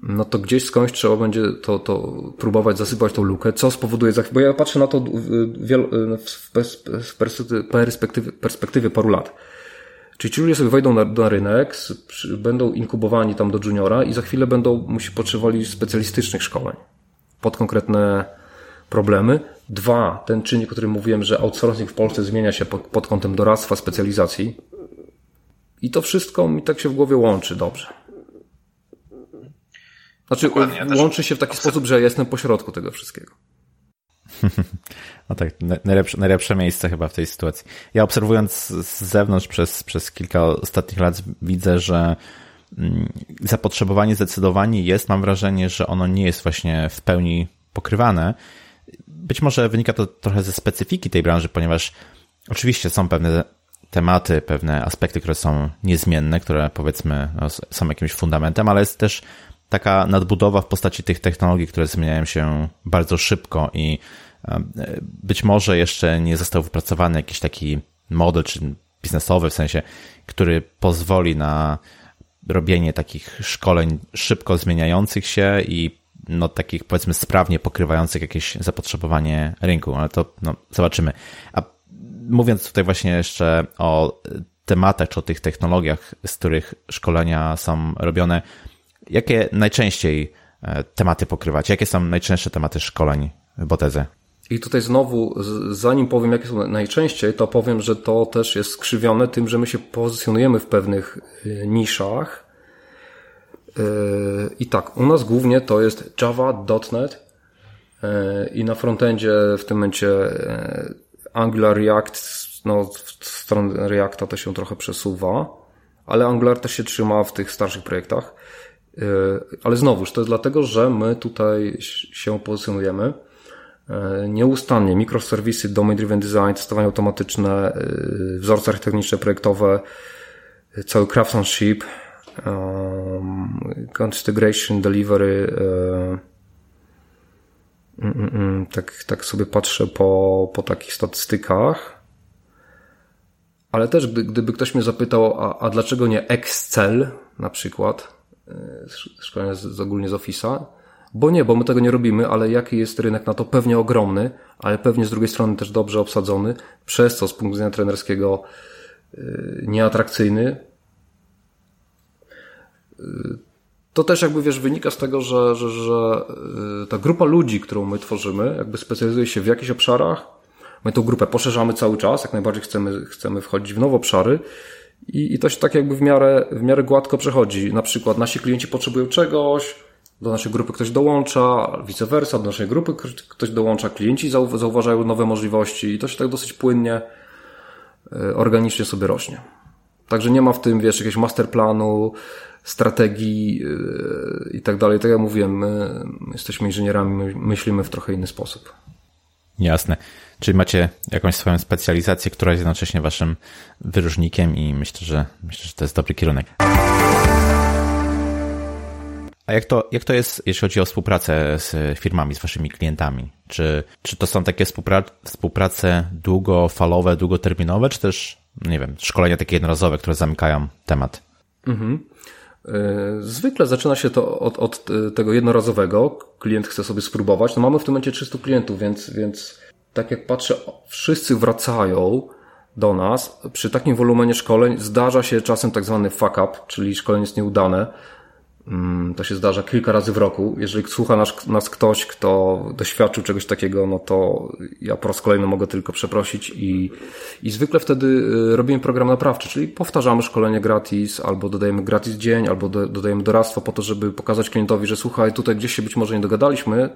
S2: no to gdzieś skądś trzeba będzie to, to próbować zasypać tą lukę, co spowoduje, bo ja patrzę na to w perspektywie, perspektywie paru lat. Czyli ci ludzie sobie wejdą na, na rynek, będą inkubowani tam do juniora i za chwilę będą musi potrzebowali specjalistycznych szkoleń pod konkretne problemy. Dwa, ten czynnik, o którym mówiłem, że outsourcing w Polsce zmienia się pod, pod kątem doradztwa, specjalizacji. I to wszystko mi tak się w głowie łączy dobrze. Znaczy, Dokładnie, łączy się w taki sposób, że jestem pośrodku tego wszystkiego.
S1: No tak, najlepsze, najlepsze miejsce chyba w tej sytuacji. Ja obserwując z zewnątrz przez, przez kilka ostatnich lat widzę, że mm, zapotrzebowanie zdecydowanie jest. Mam wrażenie, że ono nie jest właśnie w pełni pokrywane. Być może wynika to trochę ze specyfiki tej branży, ponieważ oczywiście są pewne tematy, pewne aspekty, które są niezmienne, które powiedzmy no, są jakimś fundamentem, ale jest też taka nadbudowa w postaci tych technologii, które zmieniają się bardzo szybko i e, być może jeszcze nie został wypracowany jakiś taki model czy biznesowy w sensie, który pozwoli na robienie takich szkoleń szybko zmieniających się i no takich powiedzmy sprawnie pokrywających jakieś zapotrzebowanie rynku, ale to no, zobaczymy. A mówiąc tutaj właśnie jeszcze o tematach, czy o tych technologiach, z których szkolenia są robione, jakie najczęściej e, tematy pokrywać? Jakie są najczęstsze tematy szkoleń Botezy?
S2: I tutaj znowu, zanim powiem, jakie są najczęściej, to powiem, że to też jest skrzywione tym, że my się pozycjonujemy w pewnych e, niszach. E, I tak, u nas głównie to jest Java, .NET i na frontendzie w tym momencie Angular, React, no w stronę Reacta to się trochę przesuwa, ale Angular też się trzyma w tych starszych projektach. E, ale znowuż, to jest dlatego, że my tutaj się pozycjonujemy e, nieustannie. Mikroserwisy, domain-driven design, testowanie automatyczne, e, wzorce architektoniczne, projektowe, cały craftsmanship, integration, delivery, mm, mm, mm, tak, tak sobie patrzę po, po takich statystykach. Ale też gdy, gdyby ktoś mnie zapytał, a, a dlaczego nie Excel na przykład, szkolenia z, z ogólnie z Office'a, bo nie, bo my tego nie robimy, ale jaki jest rynek na to? Pewnie ogromny, ale pewnie z drugiej strony też dobrze obsadzony, przez co z punktu widzenia trenerskiego e, nieatrakcyjny. E, to też jakby wiesz, wynika z tego, że, że, że ta grupa ludzi, którą my tworzymy, jakby specjalizuje się w jakichś obszarach, My tą grupę poszerzamy cały czas, jak najbardziej chcemy, chcemy wchodzić w nowe obszary i, i to się tak jakby w miarę, w miarę gładko przechodzi. Na przykład nasi klienci potrzebują czegoś, do naszej grupy ktoś dołącza, vice versa, do naszej grupy ktoś dołącza, klienci zauważają nowe możliwości i to się tak dosyć płynnie, e, organicznie sobie rośnie. Także nie ma w tym, wiesz, jakiegoś masterplanu, strategii e, i tak dalej. Tak jak mówiłem, my jesteśmy inżynierami, my myślimy w trochę inny sposób.
S1: Jasne. Czyli macie jakąś swoją specjalizację, która jest jednocześnie waszym wyróżnikiem i myślę, że myślę, że to jest dobry kierunek. A jak to, jak to jest, jeśli chodzi o współpracę z firmami, z waszymi klientami? Czy, czy to są takie współprace, współprace długofalowe, długoterminowe, czy też, nie wiem, szkolenia takie jednorazowe, które zamykają temat? Mhm.
S2: E, zwykle zaczyna się to od, od tego jednorazowego. Klient chce sobie spróbować. No mamy w tym momencie 300 klientów, więc, więc tak jak patrzę, wszyscy wracają do nas. Przy takim wolumenie szkoleń zdarza się czasem tak zwany fuck up, czyli szkolenie jest nieudane. Mm, to się zdarza kilka razy w roku. Jeżeli słucha nas, nas ktoś, kto doświadczył czegoś takiego, no to ja po raz kolejny mogę tylko przeprosić i, i zwykle wtedy y, robimy program naprawczy, czyli powtarzamy szkolenie gratis, albo dodajemy gratis dzień, albo do, dodajemy doradztwo po to, żeby pokazać klientowi, że słuchaj, tutaj gdzieś się być może nie dogadaliśmy,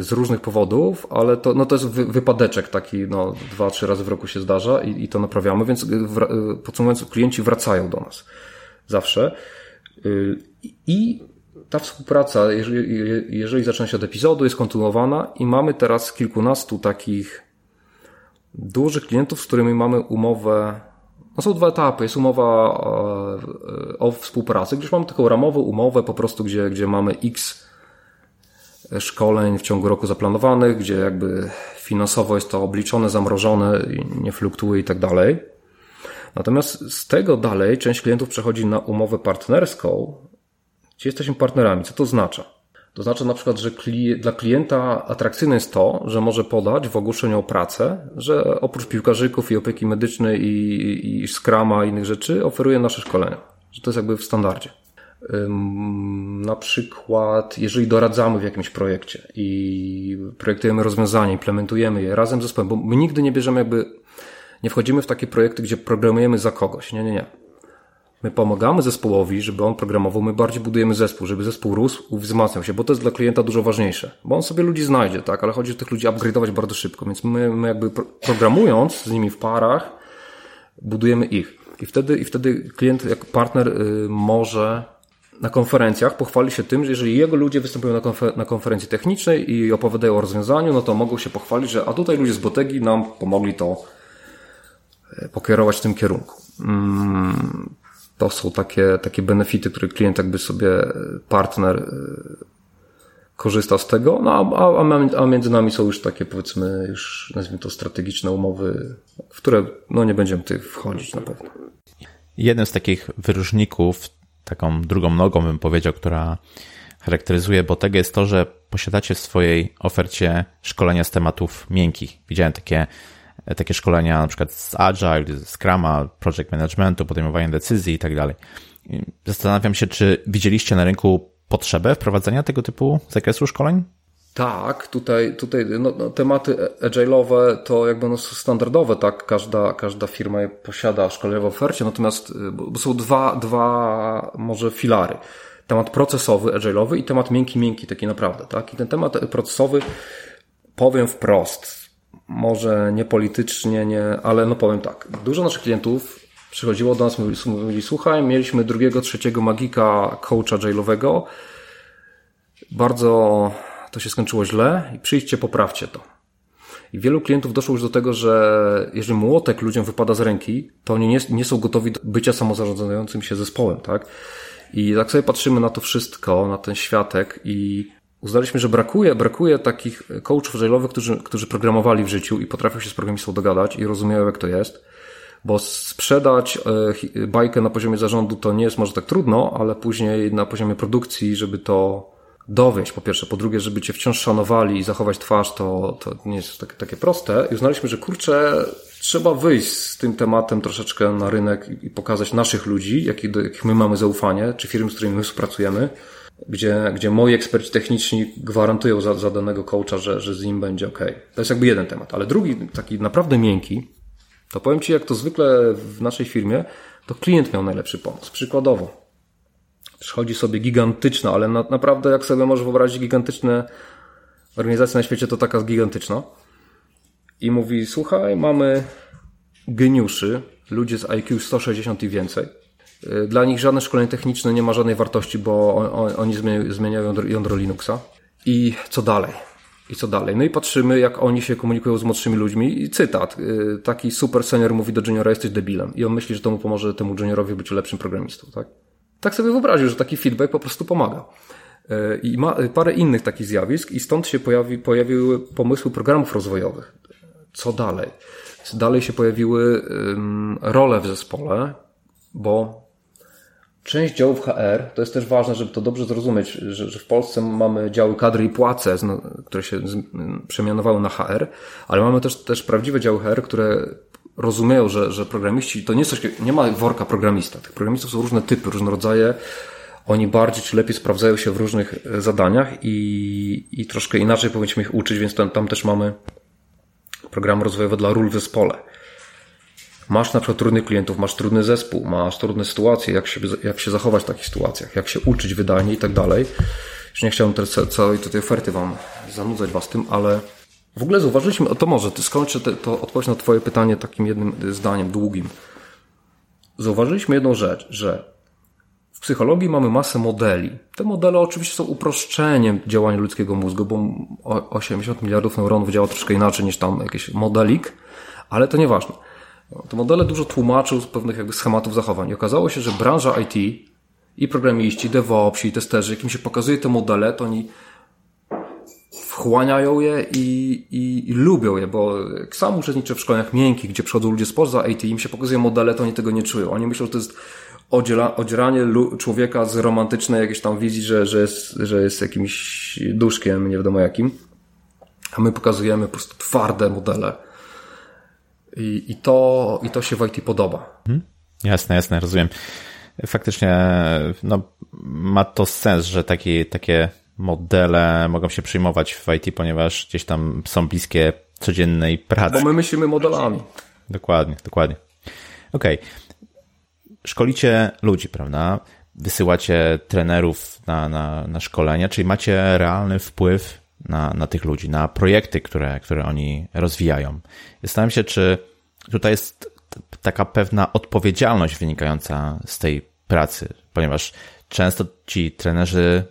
S2: z różnych powodów, ale to, no to jest wy, wypadeczek taki, no dwa, trzy razy w roku się zdarza i, i to naprawiamy, więc y, podsumowując, klienci wracają do nas zawsze. Y, I ta współpraca, jeżeli, jeżeli zaczyna się od epizodu, jest kontynuowana i mamy teraz kilkunastu takich dużych klientów, z którymi mamy umowę. No są dwa etapy. Jest umowa o, e, o współpracy, gdzieś mamy taką ramową umowę po prostu, gdzie, gdzie mamy x szkoleń w ciągu roku zaplanowanych, gdzie jakby finansowo jest to obliczone, zamrożone, nie fluktuuje i tak dalej. Natomiast z tego dalej część klientów przechodzi na umowę partnerską, gdzie jesteśmy partnerami. Co to oznacza? To znaczy na przykład, że dla klienta atrakcyjne jest to, że może podać w ogłoszeniu o pracę, że oprócz piłkarzyków i opieki medycznej i, i Scrama i innych rzeczy oferuje nasze szkolenia. Że to jest jakby w standardzie. Na przykład, jeżeli doradzamy w jakimś projekcie i projektujemy rozwiązanie, implementujemy je razem z zespołem, bo my nigdy nie bierzemy jakby nie wchodzimy w takie projekty, gdzie programujemy za kogoś. Nie, nie, nie. My pomagamy zespołowi, żeby on programował, my bardziej budujemy zespół, żeby zespół rósł, wzmacniał się, bo to jest dla klienta dużo ważniejsze. Bo on sobie ludzi znajdzie, tak, ale chodzi o tych ludzi upgrade'ować bardzo szybko, więc my, my jakby programując z nimi w parach, budujemy ich. I wtedy, i wtedy klient, jak partner, y, może na konferencjach pochwali się tym, że jeżeli jego ludzie występują na, konfer na konferencji technicznej i opowiadają o rozwiązaniu, no to mogą się pochwalić, że a tutaj ludzie z Botegi nam pomogli to pokierować w tym kierunku. Mm, to są takie, takie benefity, które klient jakby sobie partner y, korzysta z tego, no a, a między nami są już takie powiedzmy już nazwijmy to strategiczne umowy, w które no nie będziemy tutaj wchodzić na pewno.
S1: Jeden z takich wyróżników, taką drugą nogą bym powiedział, która charakteryzuje Botega jest to, że posiadacie w swojej ofercie szkolenia z tematów miękkich. Widziałem takie takie szkolenia na przykład z Agile, z Scruma, Project Managementu, podejmowania decyzji i tak dalej. Zastanawiam się, czy widzieliście na rynku potrzebę wprowadzenia tego typu zakresu szkoleń?
S2: Tak, tutaj, tutaj no, no, tematy agile'owe to jakby no, są standardowe, tak? Każda, każda firma je posiada szkolenie w ofercie, natomiast bo są dwa, dwa może filary. Temat procesowy, agile'owy i temat miękki, miękki, taki naprawdę, tak? I ten temat procesowy, powiem wprost, może nie politycznie, nie, ale no powiem tak. Dużo naszych klientów przychodziło do nas, mówili, mówili słuchaj, mieliśmy drugiego, trzeciego magika, coacha jailowego, bardzo to się skończyło źle i przyjdźcie, poprawcie to. I wielu klientów doszło już do tego, że jeżeli młotek ludziom wypada z ręki, to oni nie, nie są gotowi do bycia samozarządzającym się zespołem, tak? I tak sobie patrzymy na to wszystko, na ten światek i uznaliśmy, że brakuje, brakuje takich coachów agile'owych, którzy, którzy programowali w życiu i potrafią się z programistą dogadać i rozumieją, jak to jest. Bo sprzedać e, bajkę na poziomie zarządu to nie jest może tak trudno, ale później na poziomie produkcji, żeby to dowieść, po pierwsze. Po drugie, żeby cię wciąż szanowali i zachować twarz, to, to nie jest takie, takie proste. I uznaliśmy, że kurczę, trzeba wyjść z tym tematem troszeczkę na rynek i pokazać naszych ludzi, jakich, do jakich my mamy zaufanie, czy firm, z którymi my współpracujemy, gdzie, gdzie moi eksperci techniczni gwarantują za, za danego coacha, że, że z nim będzie ok. To jest jakby jeden temat. Ale drugi, taki naprawdę miękki, to powiem Ci, jak to zwykle w naszej firmie, to klient miał najlepszy pomysł. Przykładowo, przychodzi sobie gigantyczna, ale na, naprawdę jak sobie możesz wyobrazić gigantyczne organizacje na świecie, to taka gigantyczna. I mówi, słuchaj, mamy geniuszy, ludzie z IQ 160 i więcej. Y, dla nich żadne szkolenie techniczne nie ma żadnej wartości, bo oni zmieniają jądro Linuxa. I co dalej? I co dalej? No i patrzymy, jak oni się komunikują z młodszymi ludźmi. I cytat. Y, taki super senior mówi do juniora, jesteś debilem. I on myśli, że to mu pomoże temu juniorowi być lepszym programistą, tak? Tak sobie wyobraził, że taki feedback po prostu pomaga. Y, I ma parę innych takich zjawisk i stąd się pojawi, pojawiły pomysły programów rozwojowych. Co dalej? Dalej się pojawiły role w zespole, bo Część działów HR, to jest też ważne, żeby to dobrze zrozumieć, że, że w Polsce mamy działy kadry i płace, które się przemianowały na HR, ale mamy też, też prawdziwe działy HR, które rozumieją, że, że programiści to nie jest coś, nie ma worka programista. Tych programistów są różne typy, różne rodzaje. Oni bardziej czy lepiej sprawdzają się w różnych e, zadaniach i, i troszkę inaczej powinniśmy ich uczyć, więc tam, tam też mamy program rozwojowy dla ról w zespole masz na przykład trudnych klientów, masz trudny zespół, masz trudne sytuacje, jak się, jak się zachować w takich sytuacjach, jak się uczyć wydajnie i tak dalej. Już nie chciałbym teraz całej tutaj oferty Wam zanudzać Was tym, ale w ogóle zauważyliśmy, to może skończę te, to odpowiedź na Twoje pytanie takim jednym zdaniem, długim. Zauważyliśmy jedną rzecz, że w psychologii mamy masę modeli. Te modele oczywiście są uproszczeniem działania ludzkiego mózgu, bo 80 miliardów neuronów działa troszkę inaczej niż tam jakiś modelik, ale to nieważne. Te modele dużo tłumaczył z pewnych jakby schematów zachowań. I okazało się, że branża IT i programiści, DevOpsi, testerzy, jakim się pokazuje te modele, to oni wchłaniają je i, i, i lubią je, bo sam uczestniczę w szkoleniach miękkich, gdzie przychodzą ludzie spoza i im się pokazuje modele, to oni tego nie czują. Oni myślą, że to jest odziela, odzieranie człowieka z romantycznej jakiejś tam wizji, że, że, jest, że jest jakimś duszkiem, nie wiadomo jakim. A my pokazujemy po prostu twarde modele i, i, to, i to się w IT podoba.
S1: Mhm. Jasne, jasne, rozumiem. Faktycznie no, ma to sens, że takie, takie modele mogą się przyjmować w IT, ponieważ gdzieś tam są bliskie codziennej pracy.
S2: Bo my myślimy modelami.
S1: Dokładnie, dokładnie. Okej. Okay. Szkolicie ludzi, prawda? Wysyłacie trenerów na, na, na szkolenia, czyli macie realny wpływ na, na tych ludzi, na projekty, które, które oni rozwijają. Zastanawiam się, czy tutaj jest taka pewna odpowiedzialność wynikająca z tej pracy, ponieważ często ci trenerzy,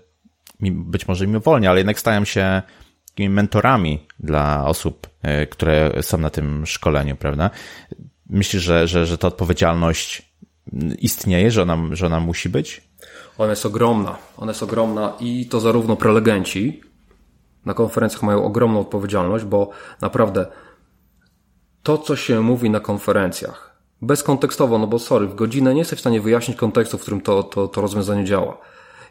S1: być może mimowolnie, ale jednak stają się takimi mentorami dla osób, e, które są na tym szkoleniu, prawda? Myślisz, że, że, że ta odpowiedzialność istnieje, że ona, że ona musi być?
S2: Ona jest ogromna. Ona jest ogromna i to zarówno prelegenci, na konferencjach mają ogromną odpowiedzialność, bo naprawdę to, co się mówi na konferencjach, bezkontekstowo, no bo sorry, w godzinę nie jesteś w stanie wyjaśnić kontekstu, w którym to, to, to rozwiązanie działa.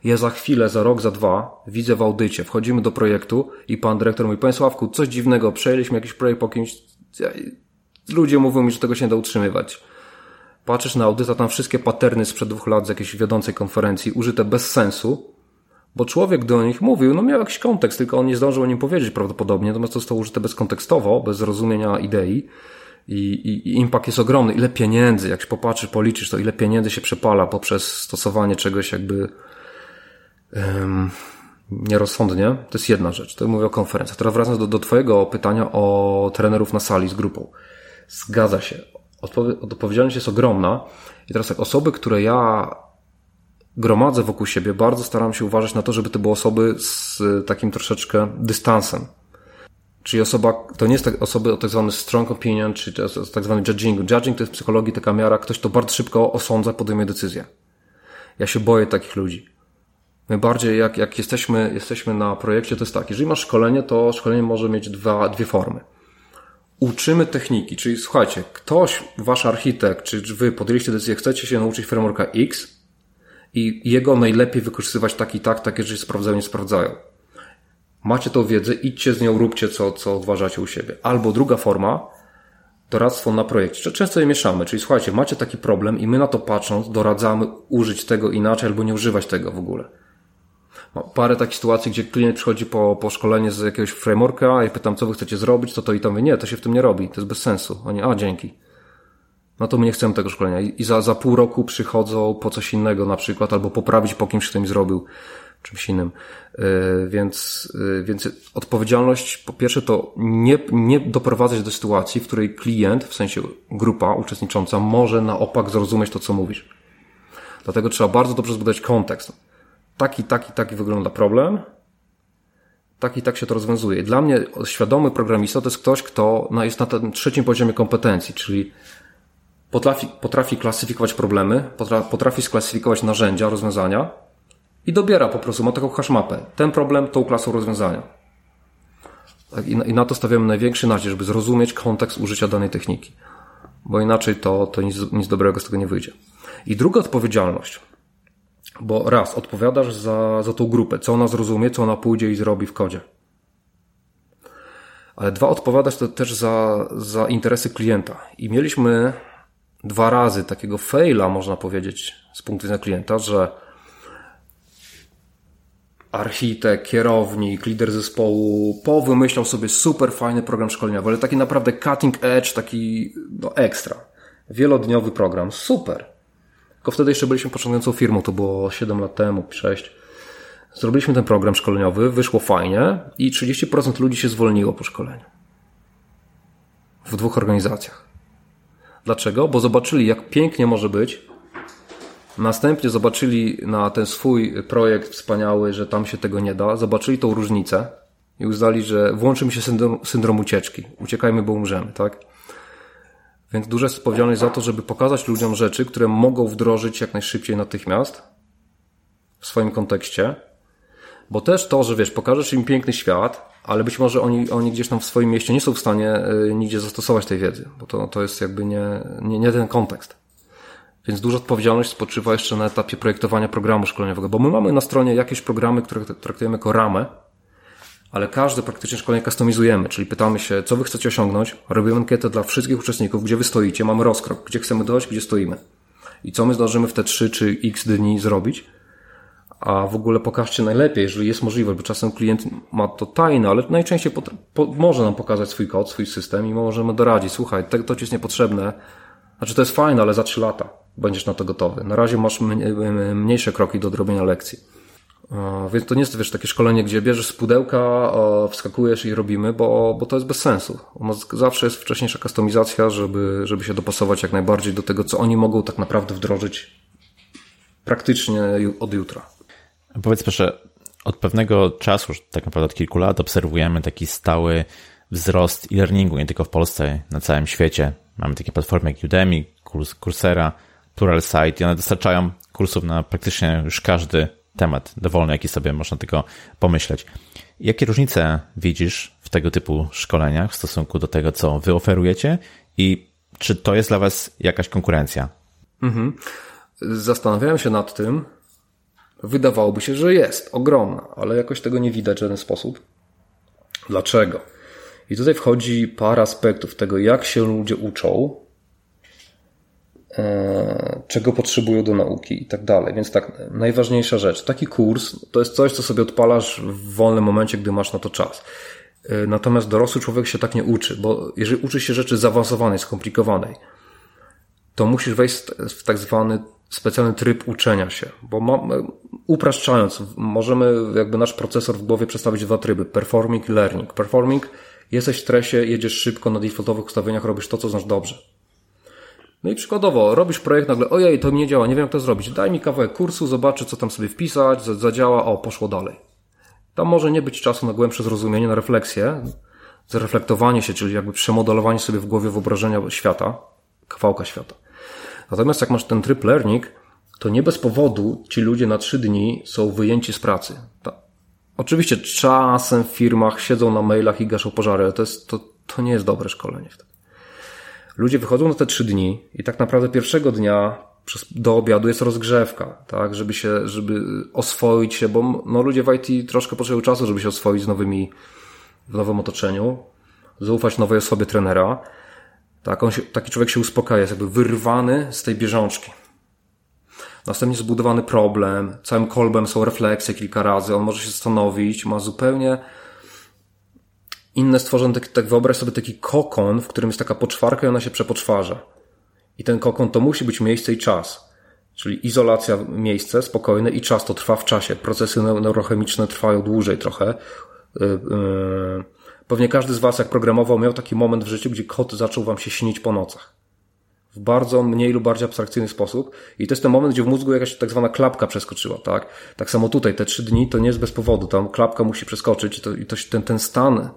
S2: Ja za chwilę, za rok, za dwa widzę w audycie, wchodzimy do projektu i pan dyrektor mówi, panie Sławku, coś dziwnego, przejęliśmy jakiś projekt po kimś, ludzie mówią mi, że tego się nie da utrzymywać. Patrzysz na audyt, a tam wszystkie paterny sprzed dwóch lat z jakiejś wiodącej konferencji, użyte bez sensu, bo człowiek do nich mówił, no miał jakiś kontekst, tylko on nie zdążył o nim powiedzieć prawdopodobnie, natomiast to zostało użyte bezkontekstowo, bez zrozumienia idei i, i, i impact jest ogromny. Ile pieniędzy, jak się popatrzysz, policzysz, to ile pieniędzy się przepala poprzez stosowanie czegoś jakby um, nierozsądnie. To jest jedna rzecz. To mówię o konferencjach. Teraz wracając do, do Twojego pytania o trenerów na sali z grupą. Zgadza się. Odpowie odpowiedzialność jest ogromna. I teraz tak, osoby, które ja gromadzę wokół siebie, bardzo staram się uważać na to, żeby to były osoby z takim troszeczkę dystansem. Czyli osoba, to nie jest tak, osoby o tak zwany strong opinion, czy tak zwany judging. Judging to jest w psychologii taka miara, ktoś to bardzo szybko osądza, podejmie decyzję. Ja się boję takich ludzi. My bardziej jak, jak jesteśmy, jesteśmy na projekcie, to jest tak, jeżeli masz szkolenie, to szkolenie może mieć dwa, dwie formy. Uczymy techniki, czyli słuchajcie, ktoś, wasz architekt, czy wy podjęliście decyzję, chcecie się nauczyć frameworka X i jego najlepiej wykorzystywać tak i tak, takie rzeczy sprawdzają, nie sprawdzają. Macie tą wiedzę, idźcie z nią, róbcie co, co odważacie u siebie. Albo druga forma, doradztwo na projekcie. Często je mieszamy, czyli słuchajcie, macie taki problem i my na to patrząc doradzamy użyć tego inaczej albo nie używać tego w ogóle parę takich sytuacji, gdzie klient przychodzi po, po szkolenie z jakiegoś frameworka, a ja pytam, co wy chcecie zrobić, to to i tam mówię, nie, to się w tym nie robi, to jest bez sensu. Oni, a dzięki. No to my nie chcemy tego szkolenia. I za, za pół roku przychodzą po coś innego na przykład, albo poprawić po kimś, kto im zrobił czymś innym. Yy, więc, yy, więc odpowiedzialność, po pierwsze, to nie, nie doprowadzać do sytuacji, w której klient, w sensie grupa uczestnicząca, może na opak zrozumieć to, co mówisz. Dlatego trzeba bardzo dobrze zbudować kontekst taki, taki, taki wygląda problem, tak i tak się to rozwiązuje. Dla mnie świadomy programista to jest ktoś, kto jest na tym trzecim poziomie kompetencji, czyli potrafi, potrafi klasyfikować problemy, potrafi sklasyfikować narzędzia, rozwiązania i dobiera po prostu, ma taką hashmapę. Ten problem, tą klasą rozwiązania. Tak, I na to stawiamy największy nacisk, żeby zrozumieć kontekst użycia danej techniki. Bo inaczej to, to nic, nic dobrego z tego nie wyjdzie. I druga odpowiedzialność – bo raz, odpowiadasz za, za tą grupę, co ona zrozumie, co ona pójdzie i zrobi w kodzie. Ale dwa, odpowiadasz to też za, za interesy klienta. I mieliśmy dwa razy takiego faila, można powiedzieć, z punktu widzenia klienta, że architekt, kierownik, lider zespołu powymyślał sobie super fajny program szkoleniowy, ale taki naprawdę cutting edge, taki no ekstra. Wielodniowy program, super. Tylko wtedy jeszcze byliśmy początkującą firmą, to było 7 lat temu, 6. Zrobiliśmy ten program szkoleniowy, wyszło fajnie i 30% ludzi się zwolniło po szkoleniu. W dwóch organizacjach. Dlaczego? Bo zobaczyli, jak pięknie może być. Następnie zobaczyli na ten swój projekt wspaniały, że tam się tego nie da. Zobaczyli tą różnicę i uznali, że włączy mi się syndrom, syndrom ucieczki. Uciekajmy, bo umrzemy, tak? Więc duża jest odpowiedzialność za to, żeby pokazać ludziom rzeczy, które mogą wdrożyć jak najszybciej natychmiast w swoim kontekście. Bo też to, że wiesz, pokażesz im piękny świat, ale być może oni, oni gdzieś tam w swoim mieście nie są w stanie y, nigdzie zastosować tej wiedzy, bo to, to jest jakby nie, nie, nie ten kontekst. Więc duża odpowiedzialność spoczywa jeszcze na etapie projektowania programu szkoleniowego, bo my mamy na stronie jakieś programy, które traktujemy jako ramę, ale każde praktycznie szkolenie customizujemy, czyli pytamy się, co wy chcecie osiągnąć, robimy ankietę dla wszystkich uczestników, gdzie wy stoicie, mamy rozkrok, gdzie chcemy dojść, gdzie stoimy i co my zdążymy w te 3 czy x dni zrobić, a w ogóle pokażcie najlepiej, jeżeli jest możliwe, bo czasem klient ma to tajne, ale najczęściej może nam pokazać swój kod, swój system i możemy doradzić, słuchaj, to, to ci jest niepotrzebne, znaczy to jest fajne, ale za 3 lata będziesz na to gotowy. Na razie masz mniejsze kroki do odrobienia lekcji. Więc to nie jest wiesz, takie szkolenie, gdzie bierzesz z pudełka, wskakujesz i robimy, bo, bo to jest bez sensu. Zawsze jest wcześniejsza kustomizacja, żeby, żeby się dopasować jak najbardziej do tego, co oni mogą tak naprawdę wdrożyć praktycznie od jutra.
S1: Powiedz proszę, od pewnego czasu, tak naprawdę od kilku lat, obserwujemy taki stały wzrost e-learningu, nie tylko w Polsce, na całym świecie. Mamy takie platformy jak Udemy, Coursera, Pluralsight i one dostarczają kursów na praktycznie już każdy temat dowolny, jaki sobie można tylko pomyśleć. Jakie różnice widzisz w tego typu szkoleniach w stosunku do tego, co wy oferujecie i czy to jest dla was jakaś konkurencja? Mhm.
S2: Zastanawiałem się nad tym. Wydawałoby się, że jest ogromna, ale jakoś tego nie widać w żaden sposób. Dlaczego? I tutaj wchodzi parę aspektów tego, jak się ludzie uczą, czego potrzebują do nauki i tak dalej. Więc tak, najważniejsza rzecz. Taki kurs to jest coś, co sobie odpalasz w wolnym momencie, gdy masz na to czas. E, natomiast dorosły człowiek się tak nie uczy, bo jeżeli uczy się rzeczy zaawansowanej, skomplikowanej, to musisz wejść w tak zwany specjalny tryb uczenia się, bo ma, upraszczając, możemy jakby nasz procesor w głowie przedstawić dwa tryby, performing i learning. Performing, jesteś w stresie, jedziesz szybko na defaultowych ustawieniach, robisz to, co znasz dobrze. No i przykładowo, robisz projekt, nagle, ojej, to nie działa, nie wiem jak to zrobić, daj mi kawałek kursu, zobaczę, co tam sobie wpisać, zadziała, o, poszło dalej. Tam może nie być czasu na głębsze zrozumienie, na refleksję, zreflektowanie się, czyli jakby przemodelowanie sobie w głowie wyobrażenia świata, kawałka świata. Natomiast jak masz ten tryb learning, to nie bez powodu ci ludzie na trzy dni są wyjęci z pracy. Oczywiście czasem w firmach siedzą na mailach i gaszą pożary, ale to, jest, to, to nie jest dobre szkolenie wtedy. Ludzie wychodzą na te trzy dni i tak naprawdę pierwszego dnia do obiadu jest rozgrzewka, tak, żeby się, żeby oswoić się, bo no, ludzie w IT troszkę potrzebują czasu, żeby się oswoić z nowymi, w nowym otoczeniu, zaufać nowej osobie trenera. Tak, on się, taki człowiek się uspokaja, jest jakby wyrwany z tej bieżączki. Następnie zbudowany problem, całym kolbem są refleksje kilka razy, on może się zastanowić, ma zupełnie inne stworzone, tak, tak wyobraź sobie taki kokon, w którym jest taka poczwarka i ona się przepoczwarza. I ten kokon to musi być miejsce i czas. Czyli izolacja, miejsce spokojne i czas, to trwa w czasie. Procesy neurochemiczne trwają dłużej trochę. Yy, yy. Pewnie każdy z Was, jak programował, miał taki moment w życiu, gdzie kot zaczął Wam się śnić po nocach. W bardzo mniej lub bardziej abstrakcyjny sposób. I to jest ten moment, gdzie w mózgu jakaś tak zwana klapka przeskoczyła, tak? Tak samo tutaj, te trzy dni to nie jest bez powodu. Tam klapka musi przeskoczyć i to, i to ten, ten stan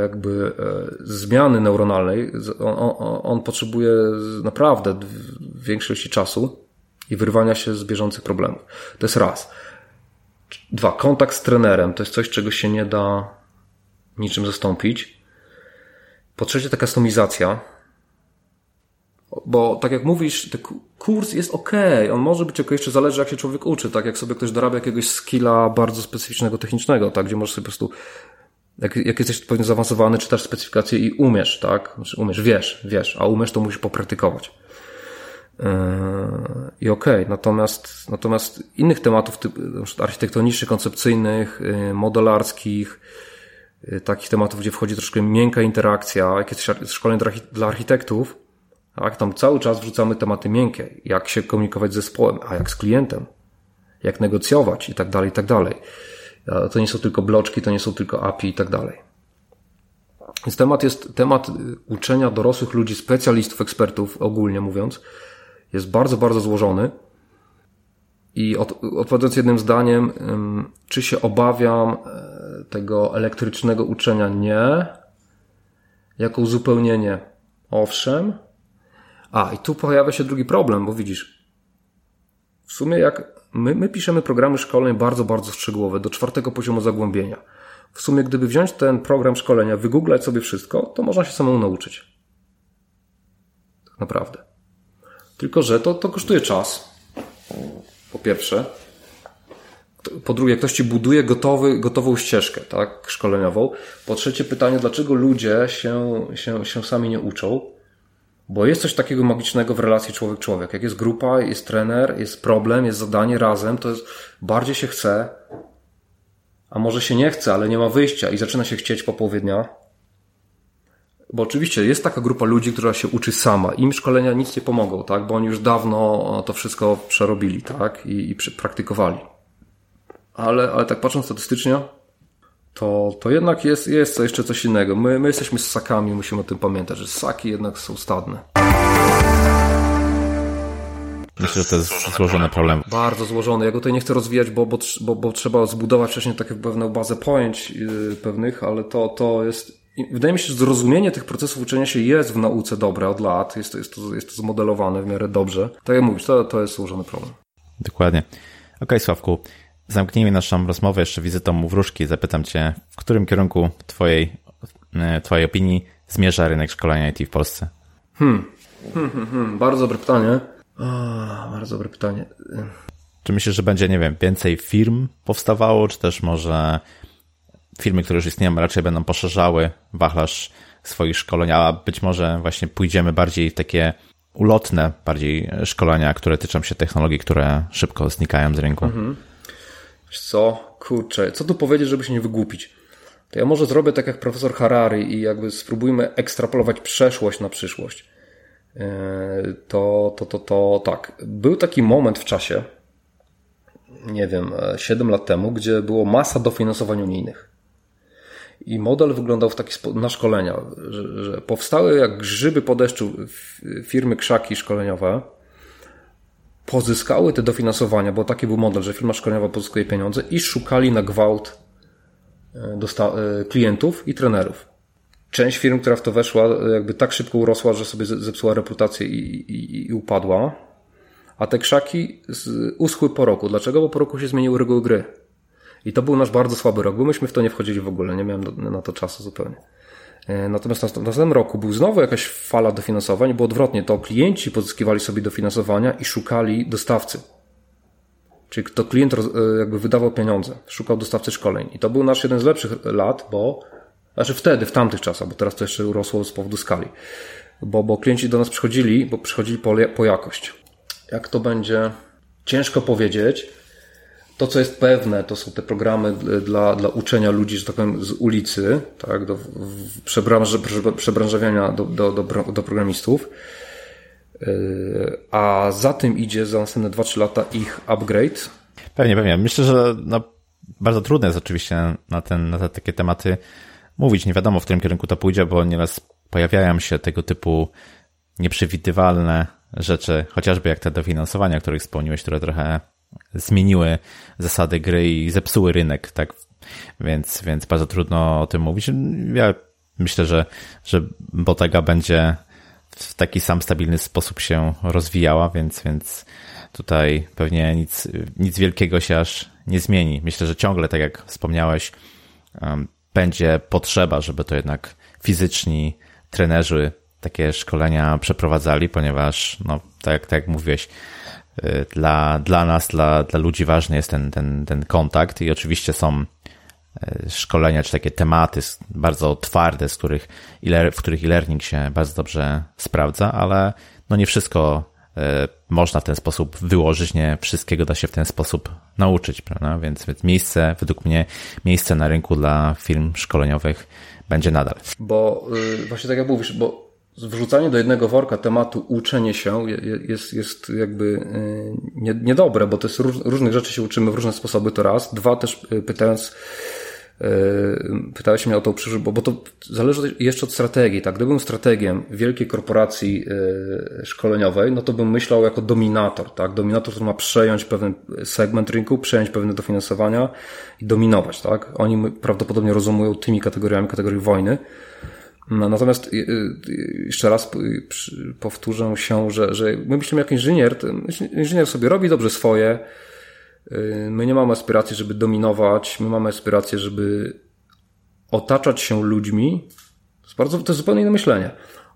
S2: jakby e, zmiany neuronalnej, on, on, on potrzebuje naprawdę większości czasu i wyrwania się z bieżących problemów. To jest raz. Dwa, kontakt z trenerem to jest coś, czego się nie da niczym zastąpić. Po trzecie, ta kustomizacja. Bo tak jak mówisz, ten kurs jest ok, on może być ok, jeszcze zależy jak się człowiek uczy, tak jak sobie ktoś dorabia jakiegoś skilla bardzo specyficznego, technicznego, tak, gdzie możesz sobie po prostu, jak, jak jesteś odpowiednio zaawansowany, czytasz specyfikację i umiesz, tak, znaczy umiesz, wiesz, wiesz, a umiesz to musisz popraktykować. Yy, I okej, okay. natomiast, natomiast innych tematów, typu, architektonicznych, koncepcyjnych, yy, modelarskich, Y, takich tematów, gdzie wchodzi troszkę miękka interakcja, jakieś szkolenie dla architektów, tak, tam cały czas wrzucamy tematy miękkie, jak się komunikować z zespołem, a jak z klientem, jak negocjować i tak dalej, i tak dalej. To nie są tylko bloczki, to nie są tylko API i tak dalej. Więc temat jest, temat y, uczenia dorosłych ludzi, specjalistów, ekspertów, ogólnie mówiąc, jest bardzo, bardzo złożony. I od, odpowiadając jednym zdaniem, czy się obawiam e, tego elektrycznego uczenia? Nie. Jako uzupełnienie? Owszem. A, i tu pojawia się drugi problem, bo widzisz, w sumie jak my, my piszemy programy szkoleń bardzo, bardzo szczegółowe, do czwartego poziomu zagłębienia. W sumie, gdyby wziąć ten program szkolenia, wygooglać sobie wszystko, to można się samemu nauczyć. Tak naprawdę. Tylko, że to, to kosztuje czas po pierwsze. Po drugie, ktoś ci buduje gotowy, gotową ścieżkę, tak, szkoleniową. Po trzecie, pytanie, dlaczego ludzie się, się, się sami nie uczą? Bo jest coś takiego magicznego w relacji człowiek-człowiek. Jak jest grupa, jest trener, jest problem, jest zadanie razem, to jest bardziej się chce, a może się nie chce, ale nie ma wyjścia i zaczyna się chcieć po połowie dnia. Bo oczywiście jest taka grupa ludzi, która się uczy sama. Im szkolenia nic nie pomogą, tak? Bo oni już dawno to wszystko przerobili, tak? I, i praktykowali. Ale, ale tak patrząc statystycznie, to, to jednak jest, jest jeszcze coś innego. My, my jesteśmy ssakami, musimy o tym pamiętać, że ssaki jednak są stadne.
S1: Myślę, że to jest złożony problem.
S2: Bardzo złożony. Ja go tutaj nie chcę rozwijać, bo, bo, bo, bo trzeba zbudować wcześniej taką pewną bazę pojęć yy, pewnych, ale to, to jest wydaje mi się, że zrozumienie tych procesów uczenia się jest w nauce dobre od lat, jest to, jest to, jest to zmodelowane w miarę dobrze. Tak jak mówisz, to, to jest złożony problem.
S1: Dokładnie. Okej, okay, Sławku, zamknijmy naszą rozmowę jeszcze wizytą u wróżki. Zapytam Cię, w którym kierunku Twojej, e, twojej opinii zmierza rynek szkolenia IT w Polsce?
S2: Hmm. Hmm, hmm, hmm. Bardzo dobre pytanie. O, bardzo dobre pytanie.
S1: Czy myślisz, że będzie, nie wiem, więcej firm powstawało, czy też może firmy, które już istnieją, raczej będą poszerzały wachlarz swoich szkoleń, a być może właśnie pójdziemy bardziej w takie ulotne bardziej szkolenia, które tyczą się technologii, które szybko znikają z rynku. Mhm.
S2: Co? Kurczę, co tu powiedzieć, żeby się nie wygłupić? To ja może zrobię tak jak profesor Harari i jakby spróbujmy ekstrapolować przeszłość na przyszłość. E, to, to, to, to tak. Był taki moment w czasie, nie wiem, 7 lat temu, gdzie było masa dofinansowań unijnych. I model wyglądał w taki sposób na szkolenia, że, że powstały jak grzyby po deszczu firmy krzaki szkoleniowe, pozyskały te dofinansowania, bo taki był model, że firma szkoleniowa pozyskuje pieniądze i szukali na gwałt e, e, klientów i trenerów. Część firm, która w to weszła, jakby tak szybko urosła, że sobie zepsuła reputację i, i, i upadła. A te krzaki uschły po roku. Dlaczego? Bo po roku się zmieniły reguły gry. I to był nasz bardzo słaby rok, bo myśmy w to nie wchodzili w ogóle, nie miałem na to czasu zupełnie. E, natomiast w następnym roku był znowu jakaś fala dofinansowań, bo odwrotnie, to klienci pozyskiwali sobie dofinansowania i szukali dostawcy. Czyli to klient e, jakby wydawał pieniądze, szukał dostawcy szkoleń. I to był nasz jeden z lepszych lat, bo, znaczy wtedy, w tamtych czasach, bo teraz to jeszcze urosło z powodu skali. Bo, bo klienci do nas przychodzili, bo przychodzili po, po jakość. Jak to będzie, ciężko powiedzieć, to, co jest pewne, to są te programy dla, dla uczenia ludzi, że tak powiem, z ulicy, tak, do przebranż, przebranżawiania do, do, do, do programistów. Yy, a za tym idzie za następne 2-3 lata ich upgrade.
S1: Pewnie, pewnie. Myślę, że no, bardzo trudne jest oczywiście na, ten, na takie tematy mówić. Nie wiadomo, w którym kierunku to pójdzie, bo nieraz pojawiają się tego typu nieprzewidywalne rzeczy, chociażby jak te dofinansowania, o których wspomniałeś, które trochę zmieniły zasady gry i zepsuły rynek, tak? Więc, więc bardzo trudno o tym mówić. Ja myślę, że, że Botega będzie w taki sam stabilny sposób się rozwijała, więc, więc tutaj pewnie nic, nic wielkiego się aż nie zmieni. Myślę, że ciągle, tak jak wspomniałeś, będzie potrzeba, żeby to jednak fizyczni trenerzy takie szkolenia przeprowadzali, ponieważ, no, tak, tak jak mówiłeś, dla, dla nas, dla, dla ludzi ważny jest ten, ten, ten kontakt i oczywiście są y, szkolenia czy takie tematy bardzo twarde, z których, w których e-learning się bardzo dobrze sprawdza, ale no nie wszystko y, można w ten sposób wyłożyć, nie wszystkiego da się w ten sposób nauczyć, prawda? Więc, więc miejsce, według mnie, miejsce na rynku dla firm szkoleniowych będzie nadal.
S2: Bo właśnie tak jak mówisz, bo wrzucanie do jednego worka tematu uczenie się jest, jest jakby y, niedobre, bo to jest różnych rzeczy się uczymy w różne sposoby, to raz. Dwa, też y, pytając, y, pytałeś mnie o tą przyszłość, bo, bo to zależy jeszcze od strategii, tak? Gdybym strategiem wielkiej korporacji szkoleniowej, no to bym myślał jako dominator, tak? Dominator, który ma przejąć pewien segment rynku, przejąć pewne dofinansowania i dominować, tak? Oni prawdopodobnie rozumują tymi kategoriami, kategorii wojny. No, natomiast y, y, jeszcze raz powtórzę się, że, że my myślimy jak inżynier, inżynier sobie robi dobrze swoje, y, my nie mamy aspiracji, żeby dominować, my mamy aspirację, żeby otaczać się ludźmi, to jest, bardzo, to jest zupełnie inne myślenie,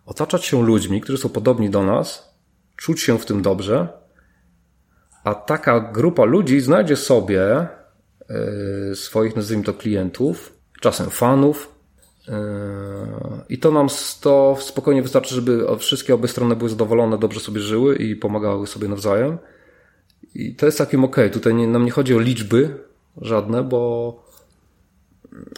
S2: otaczać się ludźmi, którzy są podobni do nas, czuć się w tym dobrze, a taka grupa ludzi znajdzie sobie swoich, nazwijmy to, klientów, czasem fanów, i to nam to spokojnie wystarczy, żeby wszystkie obie strony były zadowolone, dobrze sobie żyły i pomagały sobie nawzajem. I to jest takim ok. Tutaj nie, nam nie chodzi o liczby żadne, bo,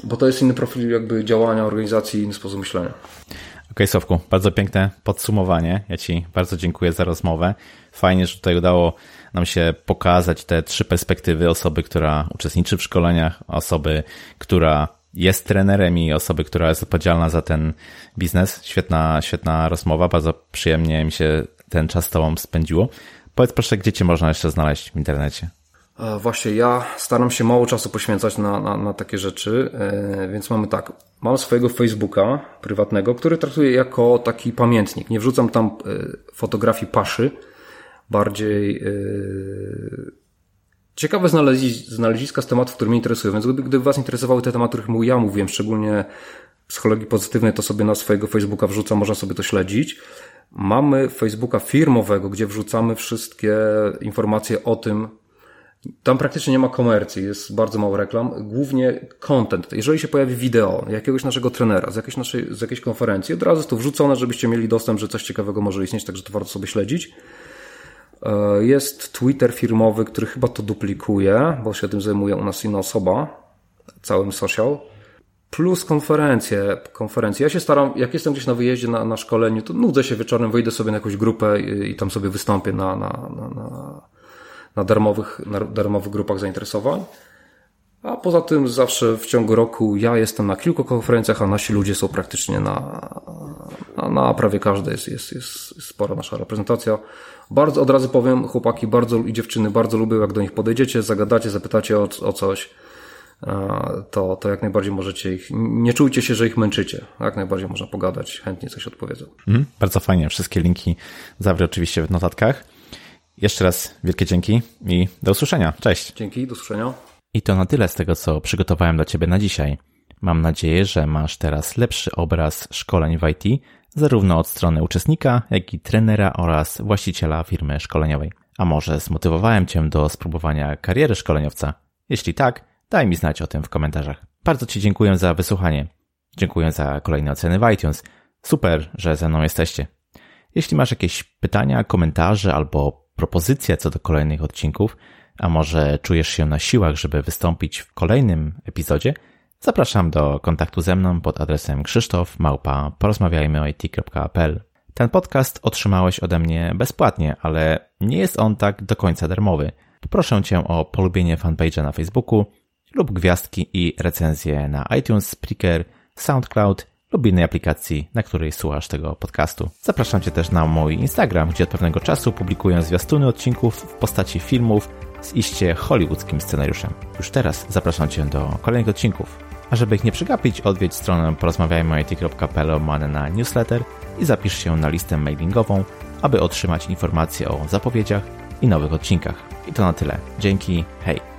S2: bo to jest inny profil jakby działania organizacji, inny sposób myślenia.
S1: Okej, okay, Sowku, bardzo piękne podsumowanie. Ja Ci bardzo dziękuję za rozmowę. Fajnie, że tutaj udało nam się pokazać te trzy perspektywy osoby, która uczestniczy w szkoleniach, osoby, która jest trenerem i osoby, która jest odpowiedzialna za ten biznes. Świetna, świetna rozmowa, bardzo przyjemnie mi się ten czas z Tobą spędziło. Powiedz proszę, gdzie Cię można jeszcze znaleźć w internecie?
S2: E, właśnie ja staram się mało czasu poświęcać na, na, na takie rzeczy, e, więc mamy tak. Mam swojego Facebooka prywatnego, który traktuję jako taki pamiętnik. Nie wrzucam tam e, fotografii paszy, bardziej ciekawe znaleziska z tematów, które mnie interesują. Więc gdyby, gdyby Was interesowały te tematy, o których ja mówiłem, szczególnie psychologii pozytywnej, to sobie na swojego Facebooka wrzucam, można sobie to śledzić. Mamy Facebooka firmowego, gdzie wrzucamy wszystkie informacje o tym, Tam praktycznie nie ma komercji, jest bardzo mało reklam, głównie content. Jeżeli się pojawi wideo jakiegoś naszego trenera z jakiejś, naszej, z jakiejś konferencji, od razu jest to wrzucone, żebyście mieli dostęp, że coś ciekawego może istnieć, także to warto sobie śledzić. E, jest Twitter firmowy, który chyba to duplikuje, bo się tym zajmuje u nas inna osoba, całym social. Plus konferencje, konferencje. Ja się staram, jak jestem gdzieś na wyjeździe, na, na szkoleniu, to nudzę się wieczorem, wyjdę sobie na jakąś grupę i, i tam sobie wystąpię na, na, na, na, na, darmowych, na darmowych grupach zainteresowań. A poza tym zawsze w ciągu roku ja jestem na kilku konferencjach, a nasi ludzie są praktycznie na, na, na prawie każdej jest, jest, jest, jest spora nasza reprezentacja. Bardzo od razu powiem, chłopaki bardzo i dziewczyny bardzo lubią, jak do nich podejdziecie, zagadacie, zapytacie o, o coś to, to jak najbardziej możecie ich, nie czujcie się, że ich męczycie. Jak najbardziej można pogadać, chętnie coś odpowiedzą.
S1: Mm, bardzo fajnie. Wszystkie linki zawrę oczywiście w notatkach. Jeszcze raz wielkie dzięki i do usłyszenia. Cześć.
S2: Dzięki, do usłyszenia.
S1: I to na tyle z tego, co przygotowałem dla Ciebie na dzisiaj. Mam nadzieję, że masz teraz lepszy obraz szkoleń w IT, zarówno od strony uczestnika, jak i trenera oraz właściciela firmy szkoleniowej. A może zmotywowałem Cię do spróbowania kariery szkoleniowca? Jeśli tak, Daj mi znać o tym w komentarzach. Bardzo Ci dziękuję za wysłuchanie. Dziękuję za kolejne oceny w iTunes. Super, że ze mną jesteście. Jeśli masz jakieś pytania, komentarze albo propozycje co do kolejnych odcinków, a może czujesz się na siłach, żeby wystąpić w kolejnym epizodzie, zapraszam do kontaktu ze mną pod adresem krzysztof małpa porozmawiajmyoit.pl. Ten podcast otrzymałeś ode mnie bezpłatnie, ale nie jest on tak do końca darmowy. Poproszę Cię o polubienie fanpage'a na Facebooku, lub gwiazdki i recenzje na iTunes, Spreaker, SoundCloud lub innej aplikacji, na której słuchasz tego podcastu. Zapraszam Cię też na mój Instagram, gdzie od pewnego czasu publikuję zwiastuny odcinków w postaci filmów z iście hollywoodzkim scenariuszem. Już teraz zapraszam Cię do kolejnych odcinków. A żeby ich nie przegapić, odwiedź stronę porozmawiajmy.it.pl na newsletter i zapisz się na listę mailingową, aby otrzymać informacje o zapowiedziach i nowych odcinkach. I to na tyle. Dzięki, hej!